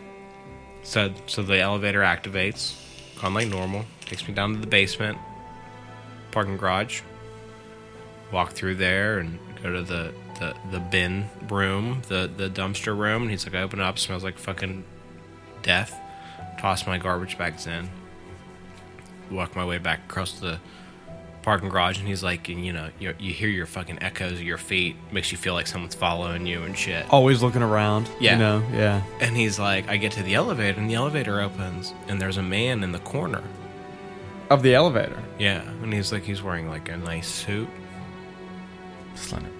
So, so the elevator activates, on like normal, takes me down to the basement, parking garage. Walk through there and go to the, the, the bin room, the, the dumpster room. And he's like, I open it up, smells like fucking death. Toss my garbage bags in. Walk my way back across the parking garage, and he's like, and you know, you, you hear your fucking echoes of your feet, makes you feel like someone's following you and shit. Always looking around. Yeah. You know. Yeah. And he's like, I get to the elevator, and the elevator opens, and there's a man in the corner. Of the elevator. Yeah, and he's like, he's wearing like a nice suit, Slender.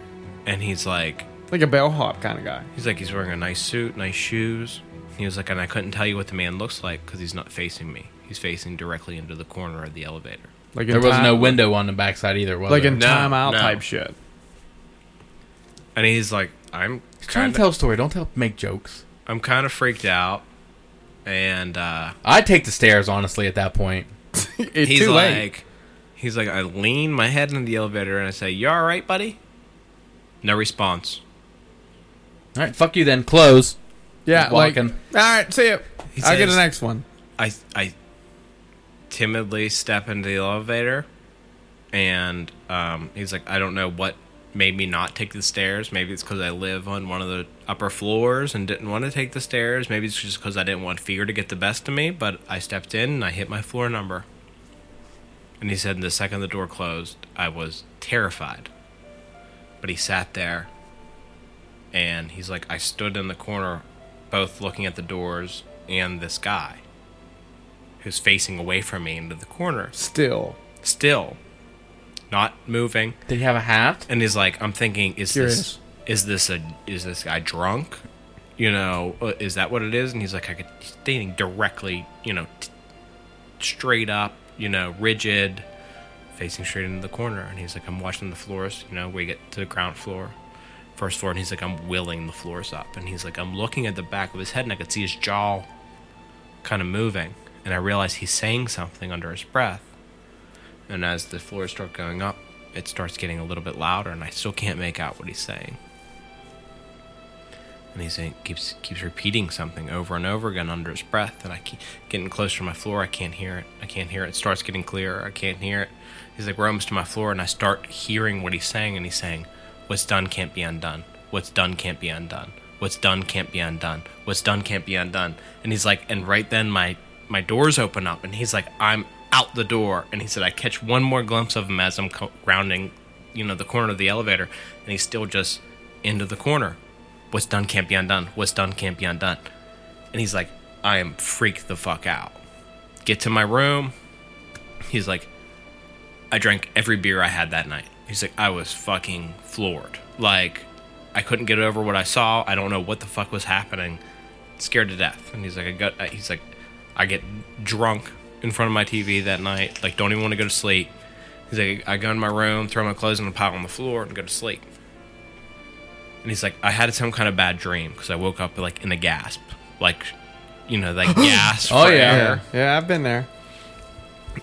And he's like, Like a bellhop kind of guy. he's like, he's wearing a nice suit, nice shoes. He was like, and I couldn't tell you what the man looks like because he's not facing me. He's facing directly into the corner of the elevator. Like in There was time- no window on the backside either, was Like there? in No, time out no. type shit. And he's like, I'm Try kind and of, tell a story. Don't tell make jokes. I'm kind of freaked out, and uh, I'd take the stairs, honestly, at that point. it's he's too like, late. he's like, I lean my head into the elevator and I say, "You all right, buddy?" No response. All right, fuck you then. Close. Yeah. He's Like. All walking. right. See you. He I'll get the next one. I I timidly step into the elevator, and um, he's like, I don't know what made me not take the stairs. Maybe it's because I live on one of the upper floors and didn't want to take the stairs. Maybe it's just because I didn't want fear to get the best of me. But I stepped in and I hit my floor number. And he said the second the door closed, I was terrified. But he sat there and he's like, I stood in the corner, both looking at the doors and this guy who's facing away from me into the corner, Still. still not moving. Did he have a hat? And he's like, I'm thinking, is Curious. this is this a is this guy drunk? You know, uh, is that what it is? And he's like, I could he's standing directly, you know, t- straight up, you know, rigid, facing straight into the corner. And he's like, I'm watching the floors. You know, we get to the ground floor, first floor, and he's like, I'm willing the floors up. And he's like, I'm looking at the back of his head, and I could see his jaw kind of moving. And I realize he's saying something under his breath. And as the floors start going up, it starts getting a little bit louder, and I still can't make out what he's saying. And saying, keeps keeps repeating something over and over again under his breath, and I keep getting closer to my floor. I can't hear it. I can't hear it. It starts getting clearer. I can't hear it. He's like, almost to my floor, and I start hearing what he's saying, and he's saying, "What's done can't be undone. What's done can't be undone. What's done can't be undone. What's done can't be undone." And he's like, and right then my my doors open up, and he's like, I'm out the door, and he said, I catch one more glimpse of him as I'm rounding, you know, the corner of the elevator, and he's still just into the corner. What's done can't be undone. What's done can't be undone. And he's like, I am freaked the fuck out. Get to my room. He's like, I drank every beer I had that night. He's like, I was fucking floored. Like, I couldn't get over what I saw. I don't know what the fuck was happening. Scared to death. And he's like, I got. He's like, I get drunk in front of my TV that night. Like, don't even want to go to sleep. He's like, I go in my room, throw my clothes in a pile on the floor, and go to sleep. And he's like, I had some kind of bad dream because I woke up like in a gasp, like, you know, like gasp. Oh, yeah. air. Yeah, yeah, I've been there.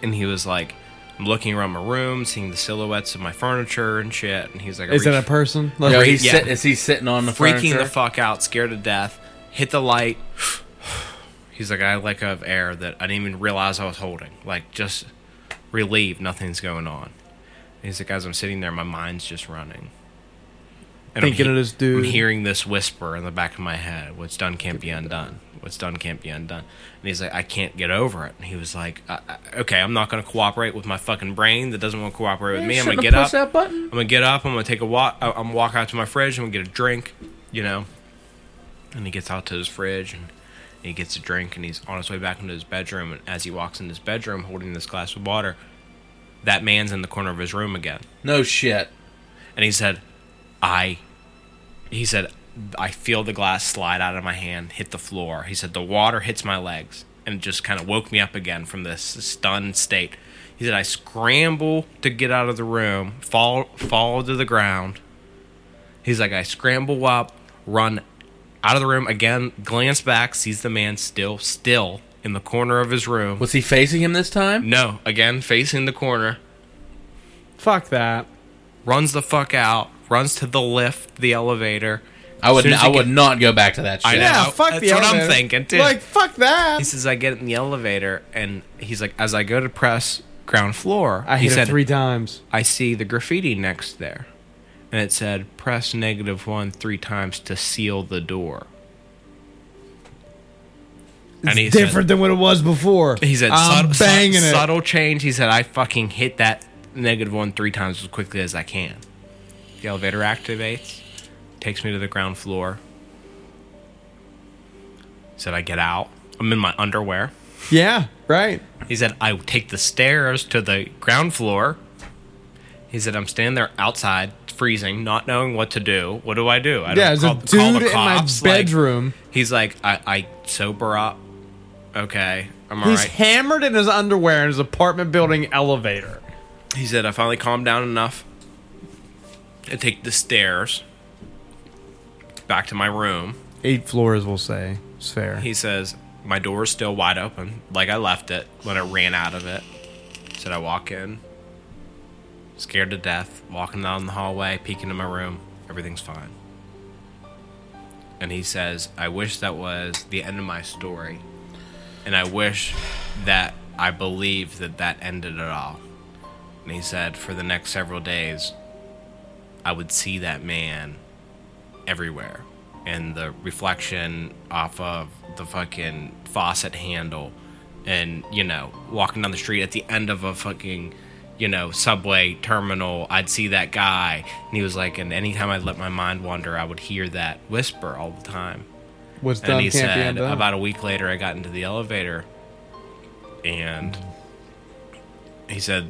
And he was like, I'm looking around my room, seeing the silhouettes of my furniture and shit. And he's like, I Is that a person? Yo, Like, he's yeah. sit, is he sitting on the freaking furniture? the fuck out, scared to death. Hit the light. He's like, I let go of air that I didn't even realize I was holding. Like, just relieved, nothing's going on. And he's like, as I'm sitting there, my mind's just running. And I'm Thinking of this dude. I'm hearing this whisper in the back of my head what's done can't be undone. What's done can't be undone. And he's like, I can't get over it. And he was like, I, I- okay, I'm not going to cooperate with my fucking brain that doesn't want to cooperate with me. I'm going to get up. that button. I'm gonna get up. I'm gonna take a walk. I- uh, I'm gonna walk out to my fridge. I'm gonna get a drink. You know. And he gets out to his fridge and he gets a drink and he's on his way back into his bedroom. And as he walks in his bedroom holding this glass of water, that man's in the corner of his room again. No shit. And he said, "I," he said, "I feel the glass slide out of my hand, hit the floor." He said, "The water hits my legs." And it just kind of woke me up again from this stunned state. He said, I scramble to get out of the room, fall fall to the ground. He's like, I scramble up, run out of the room again, glance back, sees the man still, still in the corner of his room. Was he facing him this time? No, again, facing the corner, fuck that. runs the fuck out, runs to the lift, the elevator. I would. Soon as I would not go back to that shit. I know. Yeah, fuck that's the what I'm thinking, too. Like, fuck that. He says, I get in the elevator, and he's like, as I go to press ground floor, I he hit said, it three times. I see the graffiti next there. And it said, press negative one three times to seal the door. and he It's different than what it was before. He said, I'm "Subtle- banging su- it. subtle change. He said, I fucking hit that negative one three times as quickly as I can. The elevator activates, takes me to the ground floor. Said, I get out. I'm in my underwear. Yeah, right. He said, I take the stairs to the ground floor. He said, I'm standing there outside, freezing, not knowing what to do. What do I do? I Yeah, don't there's a call- dude the in my cops, like- bedroom. he's like, I, I sober up. Okay, I'm all He's right. hammered in his underwear in his apartment building elevator. He said, I finally calmed down enough to take the stairs back to my room. Eight floors, we'll say. It's fair. He says, My door is still wide open, like I left it when I ran out of it. Said, I walk in, scared to death, walking down the hallway, peeking in my room. Everything's fine. And he says, I wish that was the end of my story. And I wish that I believed that that ended it all. And he said, for the next several days, I would see that man everywhere. And the reflection off of the fucking faucet handle and you know, walking down the street at the end of a fucking, you know, subway terminal, I'd see that guy, and he was like, and anytime I let my mind wander, I would hear that whisper all the time. What's And done he said about a week later, I got into the elevator, and mm. he said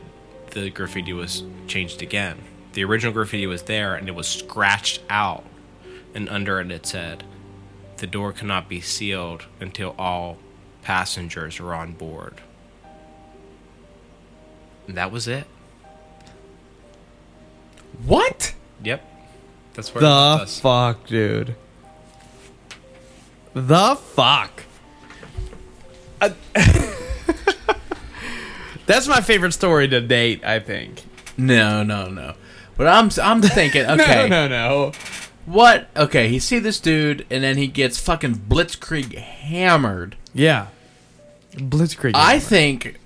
the graffiti was changed again. The original graffiti was there, and it was scratched out, and under it it said, "The door cannot be sealed until all passengers are on board." And that was it. What? Yep, that's where the fuck, dude. The fuck. Uh, That's my favorite story to date. I think. No, no, no. But I'm I'm thinking, okay, No, no, no. what? Okay, he see this dude, and then he gets fucking blitzkrieg hammered. Yeah. Blitzkrieg. I think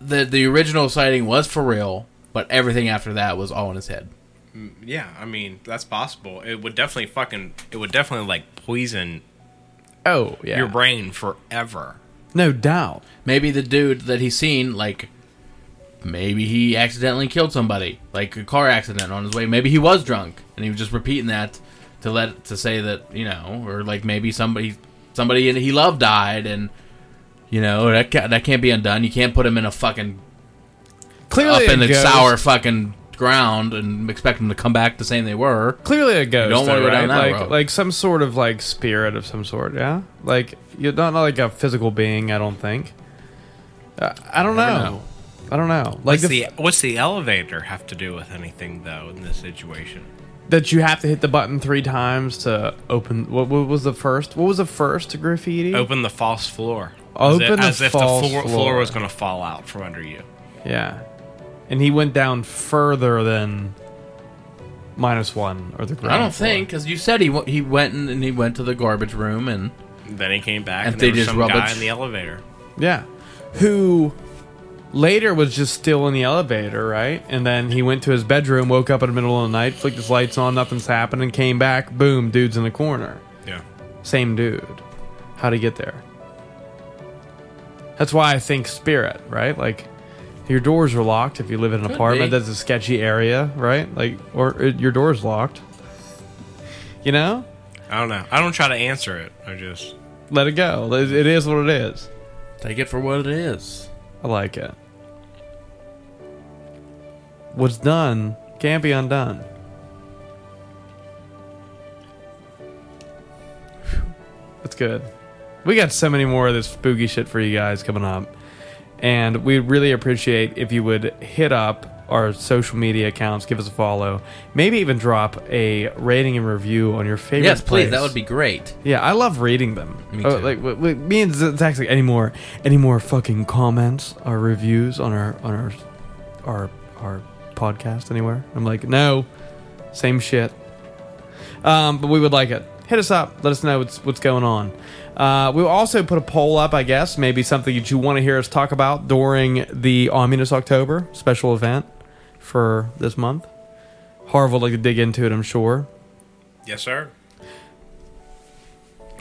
that the original sighting was for real, but everything after that was all in his head. Mm, yeah, I mean that's possible. It would definitely fucking. It would definitely like poison oh yeah. your brain forever. No doubt. Maybe the dude that he's seen, like, maybe he accidentally killed somebody, like a car accident on his way. Maybe he was drunk, and he was just repeating that to let to say that you know, or like maybe somebody somebody he loved died, and you know that ca- that can't be undone. You can't put him in a fucking Clearly up in the sour fucking ground and expect them to come back the same they were. Clearly a ghost. don't though, go down right? that like road. like some sort of like spirit of some sort. Yeah. Like you're not, not like a physical being. I don't think. Uh, I don't know. Know. I don't know. Like What's the, the what's the elevator have to do with anything though in this situation? that you have to hit the button three times to open. What, what was the first? What was the first graffiti? Open the false floor. Open as if, the as if the floor, floor. floor was going to fall out from under you. Yeah. And he went down further than minus one or the ground. I don't floor. think because you said he w- he went and, and he went to the garbage room and Then he came back And and, they there was just some rub guy it- in the elevator. Yeah. Who later was just still in the elevator, right? And then he went to his bedroom, woke up in the middle of the night, flicked his lights on, nothing's happening, came back, boom, dude's in the corner. Yeah. Same dude. How'd he get there? That's why I think spirit, right? Like your doors are locked if you live in an Could apartment be. that's a sketchy area, right? Like or uh, your door's locked. You know? I don't know. I don't try to answer it. I just Let it go. It it is what it is. take it for what it is. I like it. What's done can't be undone. That's good. We got so many more of this spooky shit for you guys coming up. And we'd really appreciate if you would hit up our social media accounts, give us a follow, maybe even drop a rating and review on your favorite Yes, please. place. That would be great. Yeah, I love reading them. Me Oh, too. like w- w- me and Zach's like any more any more fucking comments or reviews on our on our our our podcast anywhere. I'm like, no, same shit. Um, but we would like it. Hit us up. Let us know what's what's going on. Uh, we'll also put a poll up, I guess, maybe something that you want to hear us talk about during the Ominous October special event for this month. Harv would like to dig into it, I'm sure. yes, sir.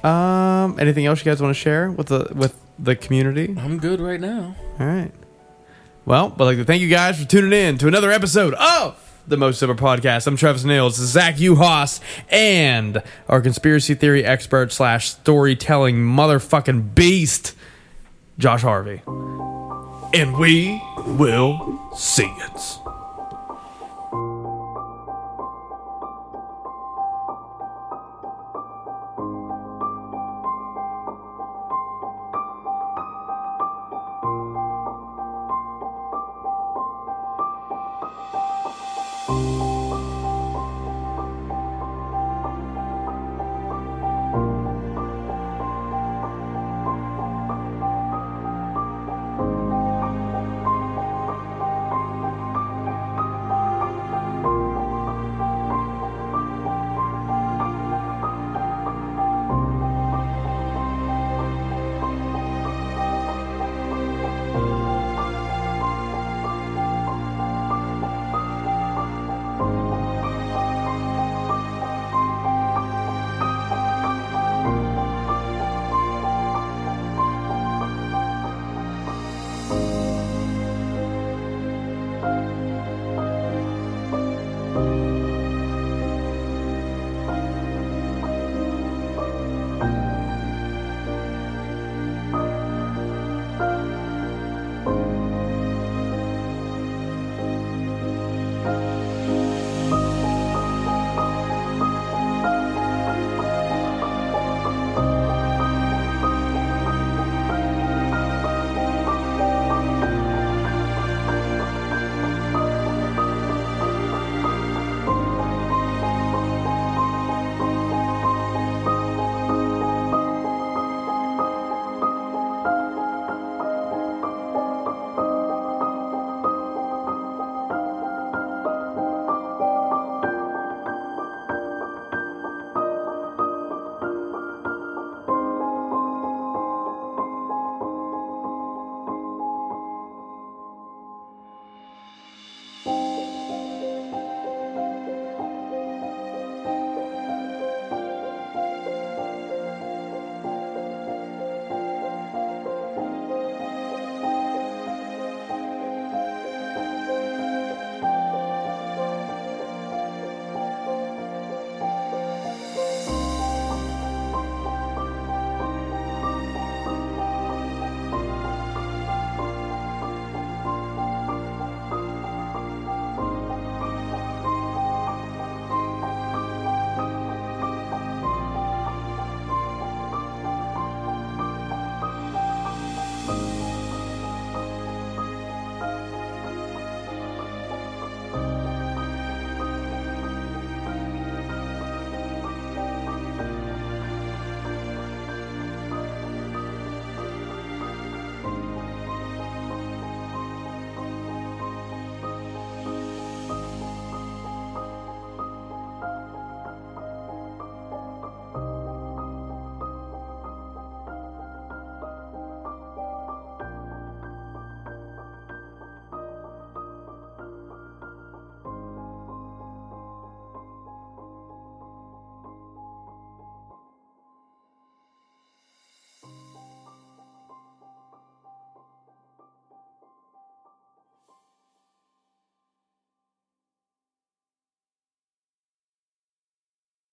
Um, anything else you guys want to share with the with the community? I'm good right now. All right. Well, I'd like to thank you guys for tuning in to another episode of the Most Sober Podcast. I'm Travis Nails, Zach Uhas, and our conspiracy theory expert slash storytelling motherfucking beast, Josh Harvey. And we will see it.